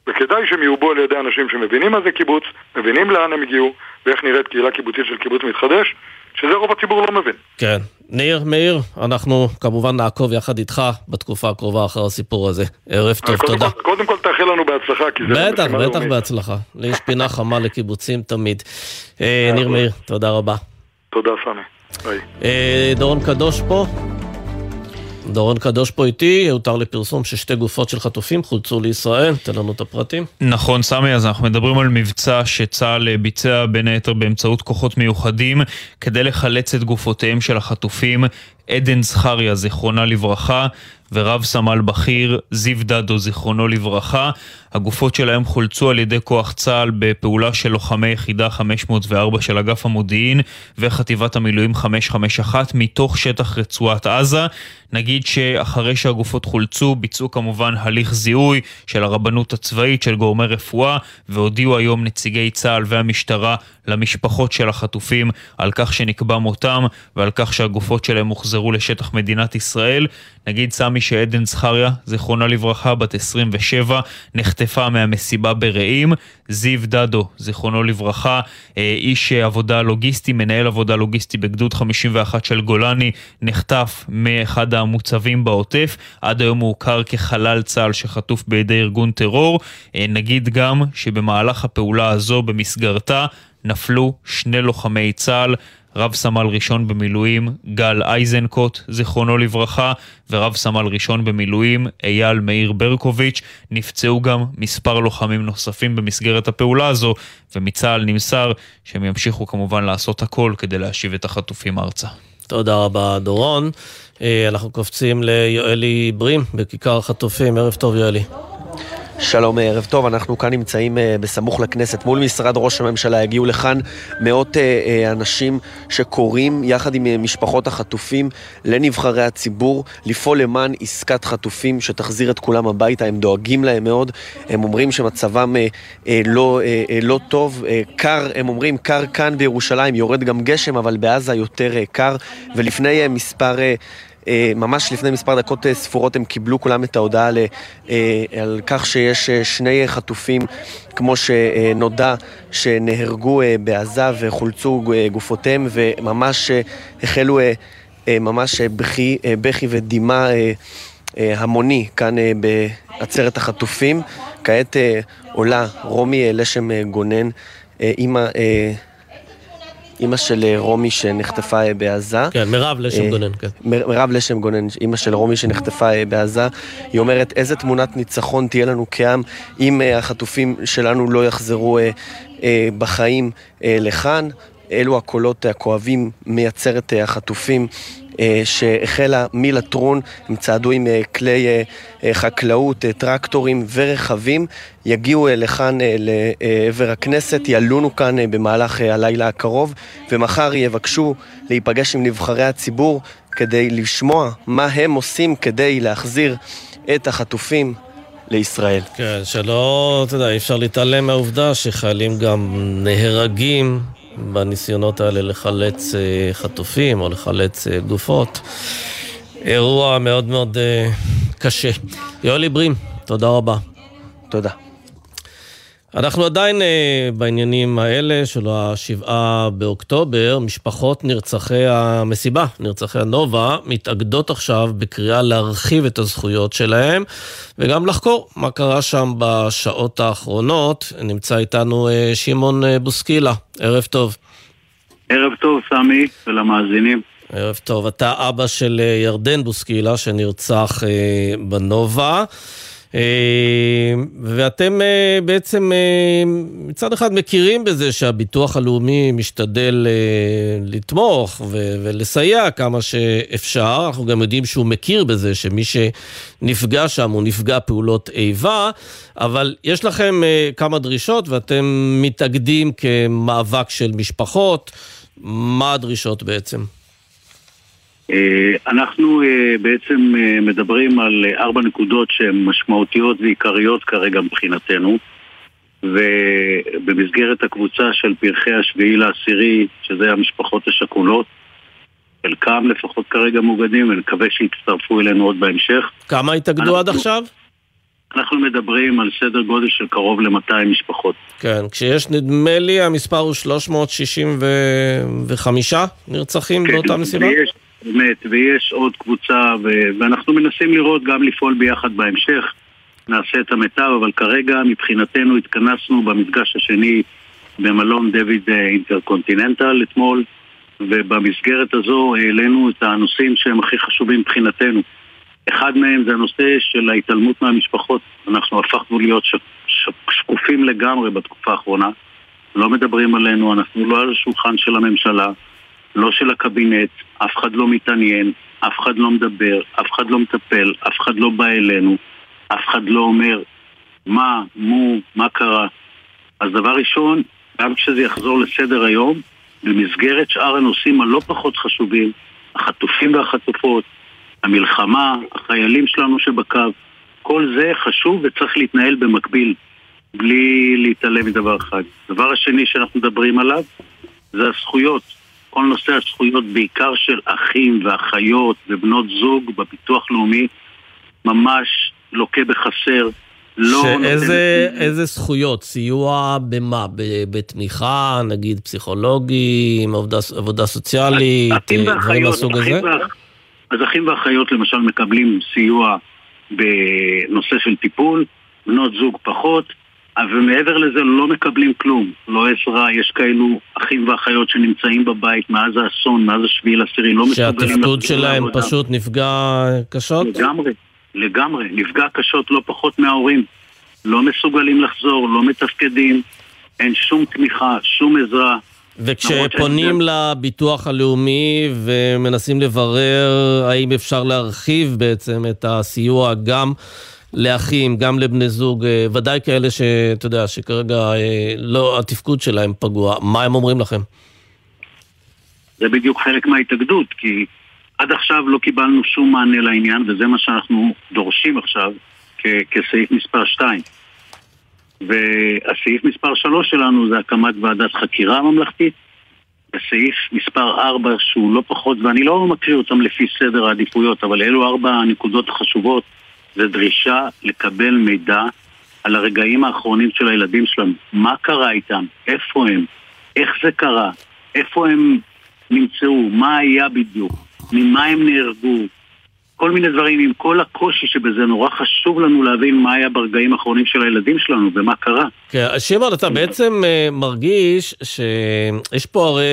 וכדאי שהם יעובו על ידי אנשים שמבינים מה זה קיבוץ, מבינים לאן הם הגיעו, ואיך נראית קהילה קיבוצית של קיבוץ מתחדש, שזה רוב הציבור לא מבין. כן. ניר, מאיר, אנחנו כמובן נעקוב יחד איתך בתקופה הקרובה אחר הסיפור הזה. ערב טוב, קודם תודה. כל, קודם כל תאחל לנו בהצלחה, כי זה בטח, בטח לאומית. בהצלחה. לי יש פינה חמה לקיבוצים תמיד. אה, ניר מאיר, תודה רבה. תודה, סמי. ביי. אה, דורון קדוש פה. דורון קדוש פה איתי, הותר לפרסום ששתי גופות של חטופים חולצו לישראל, תן לנו את הפרטים. נכון, סמי, אז אנחנו מדברים על מבצע שצה"ל ביצע בין היתר באמצעות כוחות מיוחדים כדי לחלץ את גופותיהם של החטופים עדן זכריה, זיכרונה לברכה, ורב סמל בכיר זיו דדו, זיכרונו לברכה. הגופות שלהם חולצו על ידי כוח צה"ל בפעולה של לוחמי יחידה 504 של אגף המודיעין וחטיבת המילואים 551 מתוך שטח רצועת עזה. נגיד שאחרי שהגופות חולצו, ביצעו כמובן הליך זיהוי של הרבנות הצבאית, של גורמי רפואה, והודיעו היום נציגי צה"ל והמשטרה למשפחות של החטופים על כך שנקבע מותם ועל כך שהגופות שלהם הוחזרו לשטח מדינת ישראל. נגיד סמי שעדן זכריה, זיכרונה לברכה, בת 27, נחטפה מהמסיבה ברעים. זיו דדו, זיכרונו לברכה, אה, איש עבודה לוגיסטי, מנהל עבודה לוגיסטי בגדוד 51 של גולני, נחטף מאחד המוצבים בעוטף. עד היום הוא הוכר כחלל צה"ל שחטוף בידי ארגון טרור. אה, נגיד גם שבמהלך הפעולה הזו, במסגרתה, נפלו שני לוחמי צה"ל, רב סמל ראשון במילואים גל אייזנקוט, זיכרונו לברכה, ורב סמל ראשון במילואים אייל מאיר ברקוביץ'. נפצעו גם מספר לוחמים נוספים במסגרת הפעולה הזו, ומצה"ל נמסר שהם ימשיכו כמובן לעשות הכל כדי להשיב את החטופים ארצה. תודה רבה, דורון. אה, אנחנו קופצים ליואלי ברים בכיכר החטופים. ערב טוב, יואלי. שלום, ערב טוב, אנחנו כאן נמצאים אה, בסמוך לכנסת מול משרד ראש הממשלה, הגיעו לכאן מאות אה, אנשים שקוראים יחד עם משפחות החטופים לנבחרי הציבור לפעול למען עסקת חטופים שתחזיר את כולם הביתה, הם דואגים להם מאוד, הם אומרים שמצבם לא, לא טוב, קר, הם אומרים קר כאן בירושלים, יורד גם גשם, אבל בעזה יותר קר, ולפני מספר... אה, ממש לפני מספר דקות אה, ספורות הם קיבלו כולם את ההודעה על, אה, על כך שיש שני חטופים, כמו שנודע, שנהרגו בעזה וחולצו גופותיהם וממש החלו ממש בכי, בכי ודמעה המוני כאן בעצרת החטופים. כעת עולה רומי לשם גונן, אימא אימא של אה, רומי שנחטפה אה, בעזה. כן, מירב לשם אה, גונן, כן. מירב לשם גונן, אימא של רומי שנחטפה בעזה. היא אומרת, איזה תמונת ניצחון תהיה לנו כעם אם החטופים שלנו לא יחזרו בחיים לכאן. אלו הקולות הכואבים מעצרת החטופים אה, שהחלה מלטרון, הם צעדו עם אה, כלי אה, חקלאות, טרקטורים ורכבים, יגיעו לכאן לעבר הכנסת, ילונו כאן במהלך הלילה הקרוב, ומחר יבקשו להיפגש עם נבחרי הציבור כדי לשמוע מה הם עושים כדי להחזיר את החטופים לישראל. כן, שלא, אתה יודע, אי אפשר להתעלם מהעובדה שחיילים גם נהרגים בניסיונות האלה לחלץ אה, חטופים או לחלץ אה, גופות. אירוע מאוד מאוד אה, קשה. יואלי ברים, תודה רבה. תודה. אנחנו עדיין uh, בעניינים האלה של השבעה באוקטובר. משפחות נרצחי המסיבה, נרצחי הנובה, מתאגדות עכשיו בקריאה להרחיב את הזכויות שלהם וגם לחקור מה קרה שם בשעות האחרונות. נמצא איתנו uh, שמעון uh, בוסקילה. ערב טוב. ערב טוב, סמי, ולמאזינים. ערב טוב. אתה אבא של ירדן בוסקילה שנרצח בנובה. אה, ואתם אה, בעצם אה, מצד אחד מכירים בזה שהביטוח הלאומי משתדל לתמוך ולסייע כמה שאפשר, אנחנו גם יודעים שהוא מכיר בזה שמי שנפגע שם הוא נפגע פעולות איבה, אבל יש לכם כמה דרישות ואתם מתאגדים כמאבק של משפחות, מה הדרישות בעצם? אה, אנחנו אה, בעצם אה, מדברים על ארבע נקודות שהן משמעותיות ועיקריות כרגע מבחינתנו ובמסגרת הקבוצה של פרחי השביעי לעשירי, שזה המשפחות השכולות, חלקם לפחות כרגע מוגדים, ונקווה שיצטרפו אלינו עוד בהמשך. כמה התאגדו עד עכשיו? אנחנו מדברים על סדר גודל של קרוב ל-200 משפחות. כן, כשיש נדמה לי המספר הוא 365 נרצחים כן, באותה מסיבה? ויש, באמת, ויש עוד קבוצה, ו- ואנחנו מנסים לראות גם לפעול ביחד בהמשך. נעשה את המיטב, אבל כרגע מבחינתנו התכנסנו במפגש השני במלון דויד אה, אינטרקונטיננטל אתמול, ובמסגרת הזו העלינו את הנושאים שהם הכי חשובים מבחינתנו. אחד מהם זה הנושא של ההתעלמות מהמשפחות. אנחנו הפכנו להיות ש- ש- שקופים לגמרי בתקופה האחרונה. לא מדברים עלינו, אנחנו לא על השולחן של הממשלה. לא של הקבינט, אף אחד לא מתעניין, אף אחד לא מדבר, אף אחד לא מטפל, אף אחד לא בא אלינו, אף אחד לא אומר מה, מו, מה קרה. אז דבר ראשון, גם כשזה יחזור לסדר היום, במסגרת שאר הנושאים הלא פחות חשובים, החטופים והחטופות, המלחמה, החיילים שלנו שבקו, כל זה חשוב וצריך להתנהל במקביל, בלי להתעלם מדבר אחד. הדבר השני שאנחנו מדברים עליו זה הזכויות. כל נושא הזכויות, בעיקר של אחים ואחיות ובנות זוג בביטוח לאומי, ממש לוקה בחסר. לא שאיזה איזה זכויות? סיוע במה? בתמיכה, נגיד פסיכולוגים, עבודה, עבודה סוציאלית, דברים מהסוג הזה? אז אחים ואחיות למשל מקבלים סיוע בנושא של טיפול, בנות זוג פחות, ומעבר לזה לא מקבלים כלום, לא עזרה, יש כאלו אחים ואחיות שנמצאים בבית מאז האסון, מאז השביעי לעשירי, לא מסוגלים... שהתפקוד שלהם לעבודה. פשוט נפגע קשות? לגמרי, לגמרי, נפגע קשות לא פחות מההורים. לא מסוגלים לחזור, לא מתפקדים, אין שום תמיכה, שום עזרה. וכשפונים לביטוח הלאומי ומנסים לברר האם אפשר להרחיב בעצם את הסיוע גם לאחים, גם לבני זוג, אה, ודאי כאלה שאתה יודע, שכרגע אה, לא, התפקוד שלהם פגוע, מה הם אומרים לכם? זה בדיוק חלק מההתאגדות, כי עד עכשיו לא קיבלנו שום מענה לעניין, וזה מה שאנחנו דורשים עכשיו כ- כסעיף מספר 2. והסעיף מספר 3 שלנו זה הקמת ועדת חקירה ממלכתית. וסעיף מספר 4 שהוא לא פחות, ואני לא מקריא אותם לפי סדר העדיפויות, אבל אלו ארבע הנקודות החשובות, זה דרישה לקבל מידע על הרגעים האחרונים של הילדים שלנו. מה קרה איתם? איפה הם? איך זה קרה? איפה הם נמצאו? מה היה בדיוק? ממה הם נהרגו? כל מיני דברים, עם כל הקושי שבזה, נורא חשוב לנו להבין מה היה ברגעים האחרונים של הילדים שלנו ומה קרה. כן, שמעון, אתה בעצם uh, מרגיש שיש פה הרי,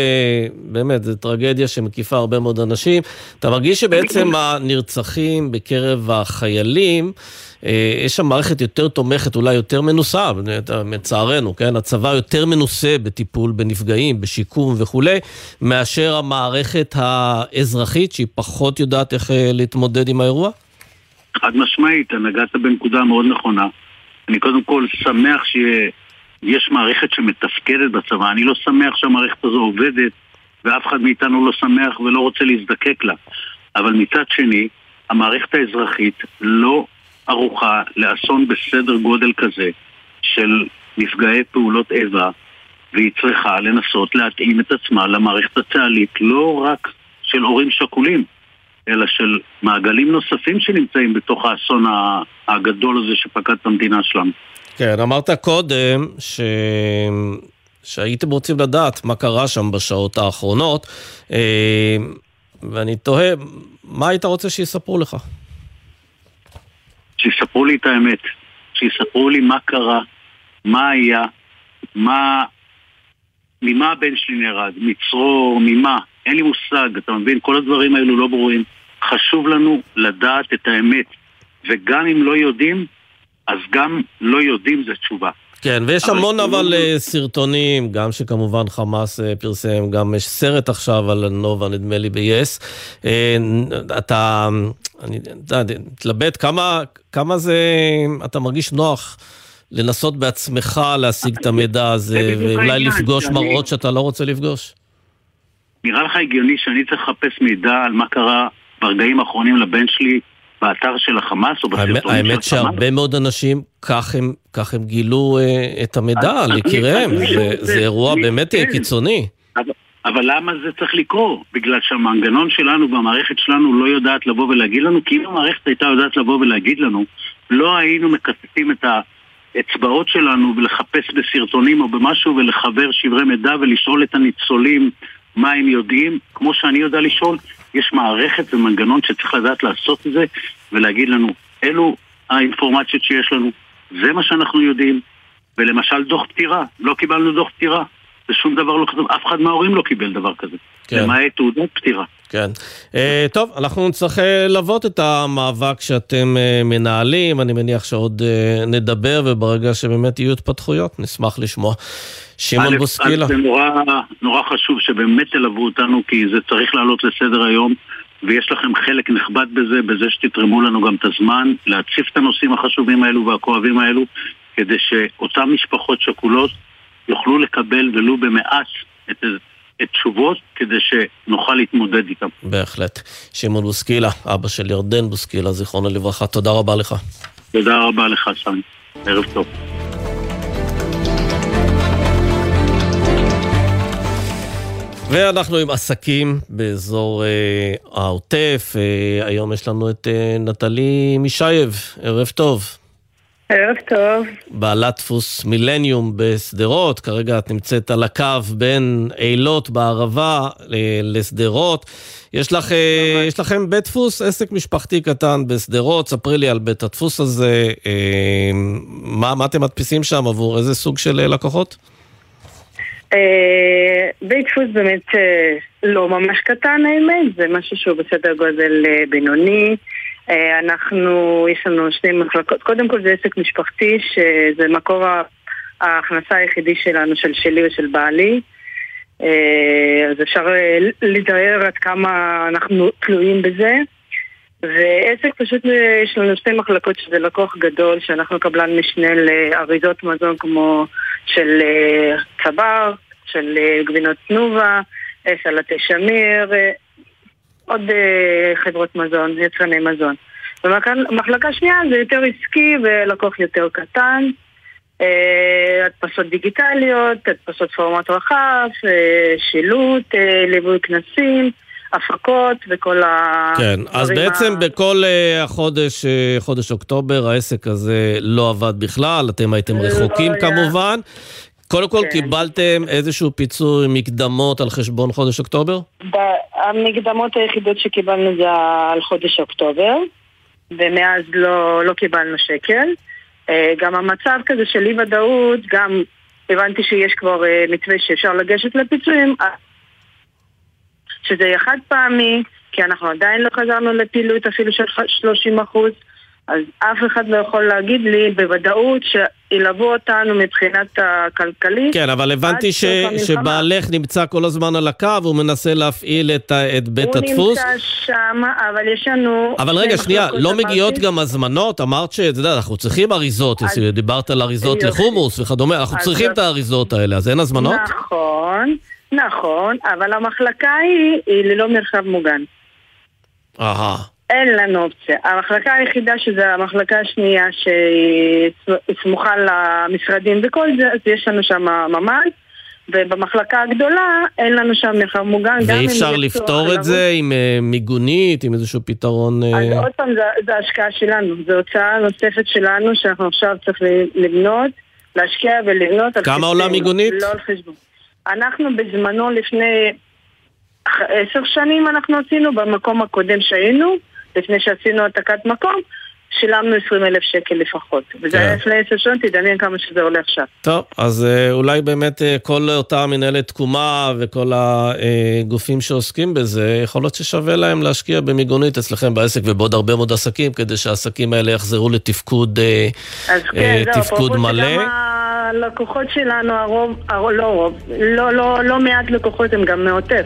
באמת, זו טרגדיה שמקיפה הרבה מאוד אנשים. אתה מרגיש שבעצם *clears throat* הנרצחים בקרב החיילים, אה, יש שם מערכת יותר תומכת, אולי יותר מנוסה, מצערנו, כן? הצבא יותר מנוסה בטיפול בנפגעים, בשיקום וכולי, מאשר המערכת האזרחית, שהיא פחות יודעת איך אה, להתמודד עם האירוע? חד משמעית, נגעת בנקודה מאוד נכונה. אני קודם כל שמח שיש מערכת שמתפקדת בצבא. אני לא שמח שהמערכת הזו עובדת, ואף אחד מאיתנו לא שמח ולא רוצה להזדקק לה. אבל מצד שני, המערכת האזרחית לא ערוכה לאסון בסדר גודל כזה של נפגעי פעולות איבה והיא צריכה לנסות להתאים את עצמה למערכת הצה"לית לא רק של הורים שכולים אלא של מעגלים נוספים שנמצאים בתוך האסון הגדול הזה שפקד את המדינה שלנו. כן, אמרת קודם ש... שהייתם רוצים לדעת מה קרה שם בשעות האחרונות, אה, ואני תוהה, מה היית רוצה שיספרו לך? שיספרו לי את האמת, שיספרו לי מה קרה, מה היה, מה... ממה הבן שלי נהרג, מצרור, ממה, אין לי מושג, אתה מבין? כל הדברים האלו לא ברורים. חשוב לנו לדעת את האמת, וגם אם לא יודעים, אז גם לא יודעים זה תשובה. כן, ויש המון אבל אה, סרטונים, גם שכמובן חמאס אה, פרסם, גם יש סרט עכשיו על נובה, נדמה לי ב-yes. אה, אתה, אני יודע, תתלבט, כמה, כמה זה, אתה מרגיש נוח לנסות בעצמך להשיג את המידע הזה, ואולי לפגוש מראות שאתה לא רוצה לפגוש? נראה לך הגיוני שאני צריך לחפש מידע על מה קרה ברגעים האחרונים לבן שלי באתר של החמאס או בסרטונים של החמאס? האמת שהרבה מאוד אנשים, כך הם, כך הם גילו uh, את המידע על יקיריהם, זה אירוע באמת כן. קיצוני. אבל, אבל למה זה צריך לקרות? בגלל שהמנגנון שלנו והמערכת שלנו לא יודעת לבוא ולהגיד לנו, כי אם המערכת הייתה יודעת לבוא ולהגיד לנו, לא היינו מקצצים את האצבעות שלנו ולחפש בסרטונים או במשהו ולחבר שברי מידע ולשאול את הניצולים מה הם יודעים, כמו שאני יודע לשאול, יש מערכת ומנגנון שצריך לדעת לעשות את זה ולהגיד לנו, אלו האינפורמציות שיש לנו, זה מה שאנחנו יודעים. ולמשל דוח פטירה, לא קיבלנו דוח פטירה. זה שום דבר לא כתוב, אף אחד מההורים לא קיבל דבר כזה. כן. למעט תעודת פטירה. כן. Uh, טוב, אנחנו נצטרך uh, ללוות את המאבק שאתם uh, מנהלים, אני מניח שעוד נדבר, וברגע שבאמת יהיו התפתחויות, נשמח לשמוע. שמעון בוסקילה. זה נורא, נורא חשוב שבאמת תלוו אותנו, כי זה צריך לעלות לסדר היום, ויש לכם חלק נכבד בזה, בזה שתתרמו לנו גם את הזמן, להציף את הנושאים החשובים האלו והכואבים האלו, כדי שאותן משפחות שכולות יוכלו לקבל ולו במעט את תשובות כדי שנוכל להתמודד איתם. בהחלט. שמעון בוסקילה, אבא של ירדן בוסקילה, זיכרונו לברכה, תודה רבה לך. תודה רבה לך, סמי. ערב טוב. ואנחנו עם עסקים באזור אה, העוטף. אה, היום יש לנו את אה, נטלי מישייב, ערב טוב. ערב טוב. בעלת דפוס מילניום בשדרות, כרגע את נמצאת על הקו בין אילות בערבה לשדרות. יש, לך, אה, יש לכם בית דפוס, עסק משפחתי קטן בשדרות, ספרי לי על בית הדפוס הזה, אה, מה, מה אתם מדפיסים שם עבור איזה סוג של אה, לקוחות? בית דפוס באמת לא ממש קטן האמת, זה משהו שהוא בסדר גודל בינוני. אנחנו, יש לנו שני מחלקות, קודם כל זה עסק משפחתי שזה מקור ההכנסה היחידי שלנו, של שלי ושל בעלי. אה, אז אפשר אה, לתאר עד כמה אנחנו תלויים בזה. ועסק פשוט אה, יש לנו שתי מחלקות שזה לקוח גדול, שאנחנו קבלן משנה לאריזות מזון כמו של צבר, של גבינות תנובה, סלטי שמיר, עוד חברות מזון, יצרני מזון. ומחלקה שנייה זה יותר עסקי ולקוח יותר קטן. אה, הדפסות דיגיטליות, הדפסות פורמט רחב, אה, שילוט, אה, ליווי כנסים. הפקות וכל ה... כן, אז בעצם ה... בכל החודש, חודש אוקטובר, העסק הזה לא עבד בכלל, אתם הייתם לא רחוקים היה. כמובן. קודם כל, כן. קיבלתם איזשהו פיצוי מקדמות על חשבון חודש אוקטובר? המקדמות היחידות שקיבלנו זה על חודש אוקטובר, ומאז לא, לא קיבלנו שקל. אה, גם המצב כזה של אי ודאות, גם הבנתי שיש כבר אה, מתווה שאפשר לגשת לפיצויים, אה, שזה יהיה חד פעמי, כי אנחנו עדיין לא חזרנו לפעילות אפילו של 30 אחוז. אז אף אחד לא יכול להגיד לי בוודאות שילוו אותנו מבחינת הכלכלית. כן, אבל הבנתי ש... שבעלך נמצא כל הזמן על הקו, הוא מנסה להפעיל את, את בית הוא הדפוס. הוא נמצא שם, אבל יש לנו... אבל רגע, שנייה, לא מגיעות גם הזמנות? אמרת שאתה יודע, אנחנו צריכים אריזות, אז... דיברת על אריזות לחומוס וכדומה, אנחנו צריכים אז... את האריזות האלה, אז אין הזמנות? נכון, נכון, אבל המחלקה היא, היא ללא מרחב מוגן. אהה. אין לנו אופציה. המחלקה היחידה שזה המחלקה השנייה שהיא סמוכה למשרדים וכל זה, אז יש לנו שם ממ"ד. ובמחלקה הגדולה אין לנו שם מרחב מוגן. ואי אפשר לפתור את זה עם uh, מיגונית, עם איזשהו פתרון... Uh... אז עוד פעם, זו השקעה שלנו. זו הוצאה נוספת שלנו שאנחנו עכשיו צריכים לבנות, להשקיע ולבנות. כמה עולה מיגונית? לא על חשבון. אנחנו בזמנו לפני עשר שנים אנחנו עשינו במקום הקודם שהיינו. לפני שעשינו העתקת מקום, שילמנו 20 אלף שקל לפחות. וזה היה כן. לפני עשר שנים, תדמיין כמה שזה עולה עכשיו. טוב, אז אה, אולי באמת אה, כל אותה מנהלת תקומה וכל הגופים שעוסקים בזה, יכול להיות ששווה להם להשקיע במיגונית אצלכם בעסק ובעוד הרבה מאוד עסקים, כדי שהעסקים האלה יחזרו לתפקוד כן, תפקוד מלא. הלקוחות שלנו, הרוב, לא רוב, לא, לא, לא מעט לקוחות הם גם מעוטף.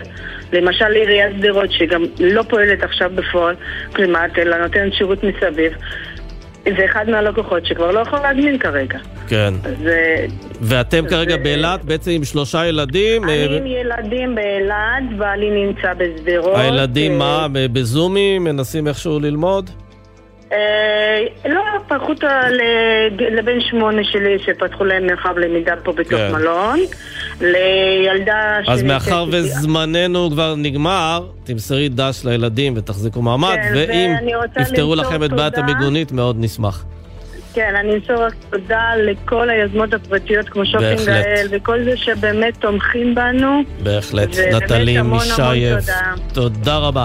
למשל עיריית שדרות, שגם לא פועלת עכשיו בפועל, כמעט, אלא נותנת שירות מסביב. זה אחד מהלקוחות שכבר לא יכול להזמין כרגע. כן. זה... ואתם כרגע באילת בעצם עם שלושה ילדים? אני אה, עם ילדים באילת, בעלי נמצא בשדרות. הילדים אה, מה? בזומים? מנסים איכשהו ללמוד? אה, לא, פתחו אותה לבן שמונה שלי שפתחו להם מרחב למידה פה בתוך כן. מלון. לילדה. אז מאחר וזמננו כבר נגמר, תמסרי דש לילדים ותחזיקו מעמד, כן, ואם יפתרו לכם את בעיית המיגונית, מאוד נשמח. כן, אני אמסור רק תודה לכל היוזמות הפרטיות כמו שופינג גל וכל זה שבאמת תומכים בנו. בהחלט. נטלי מישייב, תודה רבה.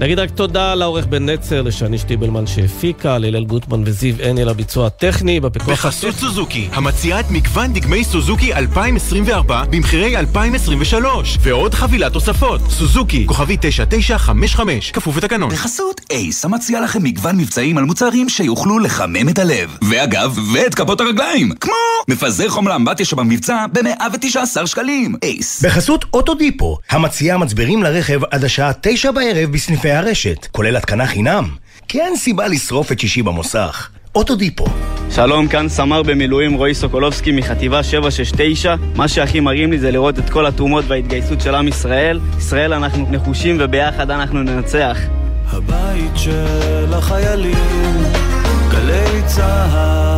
נגיד רק תודה לעורך בן נצר, לשני שטיבלמן שהפיקה, להלל גוטמן וזיו עני לביצוע הטכני, בפיקוח... בחסות סוזוקי, המציעה את מגוון דגמי סוזוקי 2024 במחירי 2023, ועוד חבילת תוספות. סוזוקי, כוכבי 9955, כפוף לתקנון. בחסות אייס, המציע לכם מגוון מבצעים על מוצרים שיוכלו לחמם את הלב. ואגב, ואת כפות הרגליים, כמו מפזר חום לאמבטיה שבמבצע ב-119 שקלים. אייס. בחסות אוטודיפו, המציעה מצברים לרכב עד השעה 9 בערב בסניפי סניפי הרשת, כולל התקנה חינם. כי אין סיבה לשרוף את שישי במוסך. אוטודיפו. שלום, כאן סמ"ר במילואים רועי סוקולובסקי מחטיבה 769. מה שהכי מרים לי זה לראות את כל התרומות וההתגייסות של עם ישראל. ישראל אנחנו נחושים וביחד אנחנו ננצח. הבית של החיילים, גלי צהל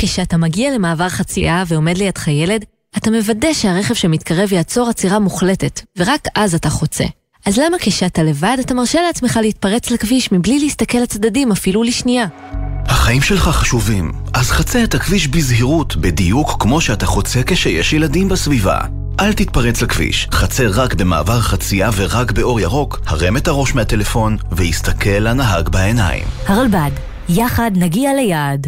כשאתה מגיע למעבר חצייה ועומד לידך ילד, אתה מוודא שהרכב שמתקרב יעצור עצירה מוחלטת, ורק אז אתה חוצה. אז למה כשאתה לבד אתה מרשה לעצמך להתפרץ לכביש מבלי להסתכל לצדדים אפילו לשנייה? החיים שלך חשובים, אז חצה את הכביש בזהירות, בדיוק כמו שאתה חוצה כשיש ילדים בסביבה. אל תתפרץ לכביש, חצה רק במעבר חצייה ורק באור ירוק, הרם את הראש מהטלפון והסתכל לנהג בעיניים. הרלב"ד, יחד נגיע ליעד.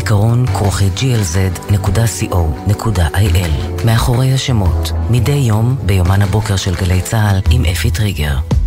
זיכרון כרוכי glz.co.il מאחורי השמות, מדי יום ביומן הבוקר של גלי צה"ל עם אפי טריגר.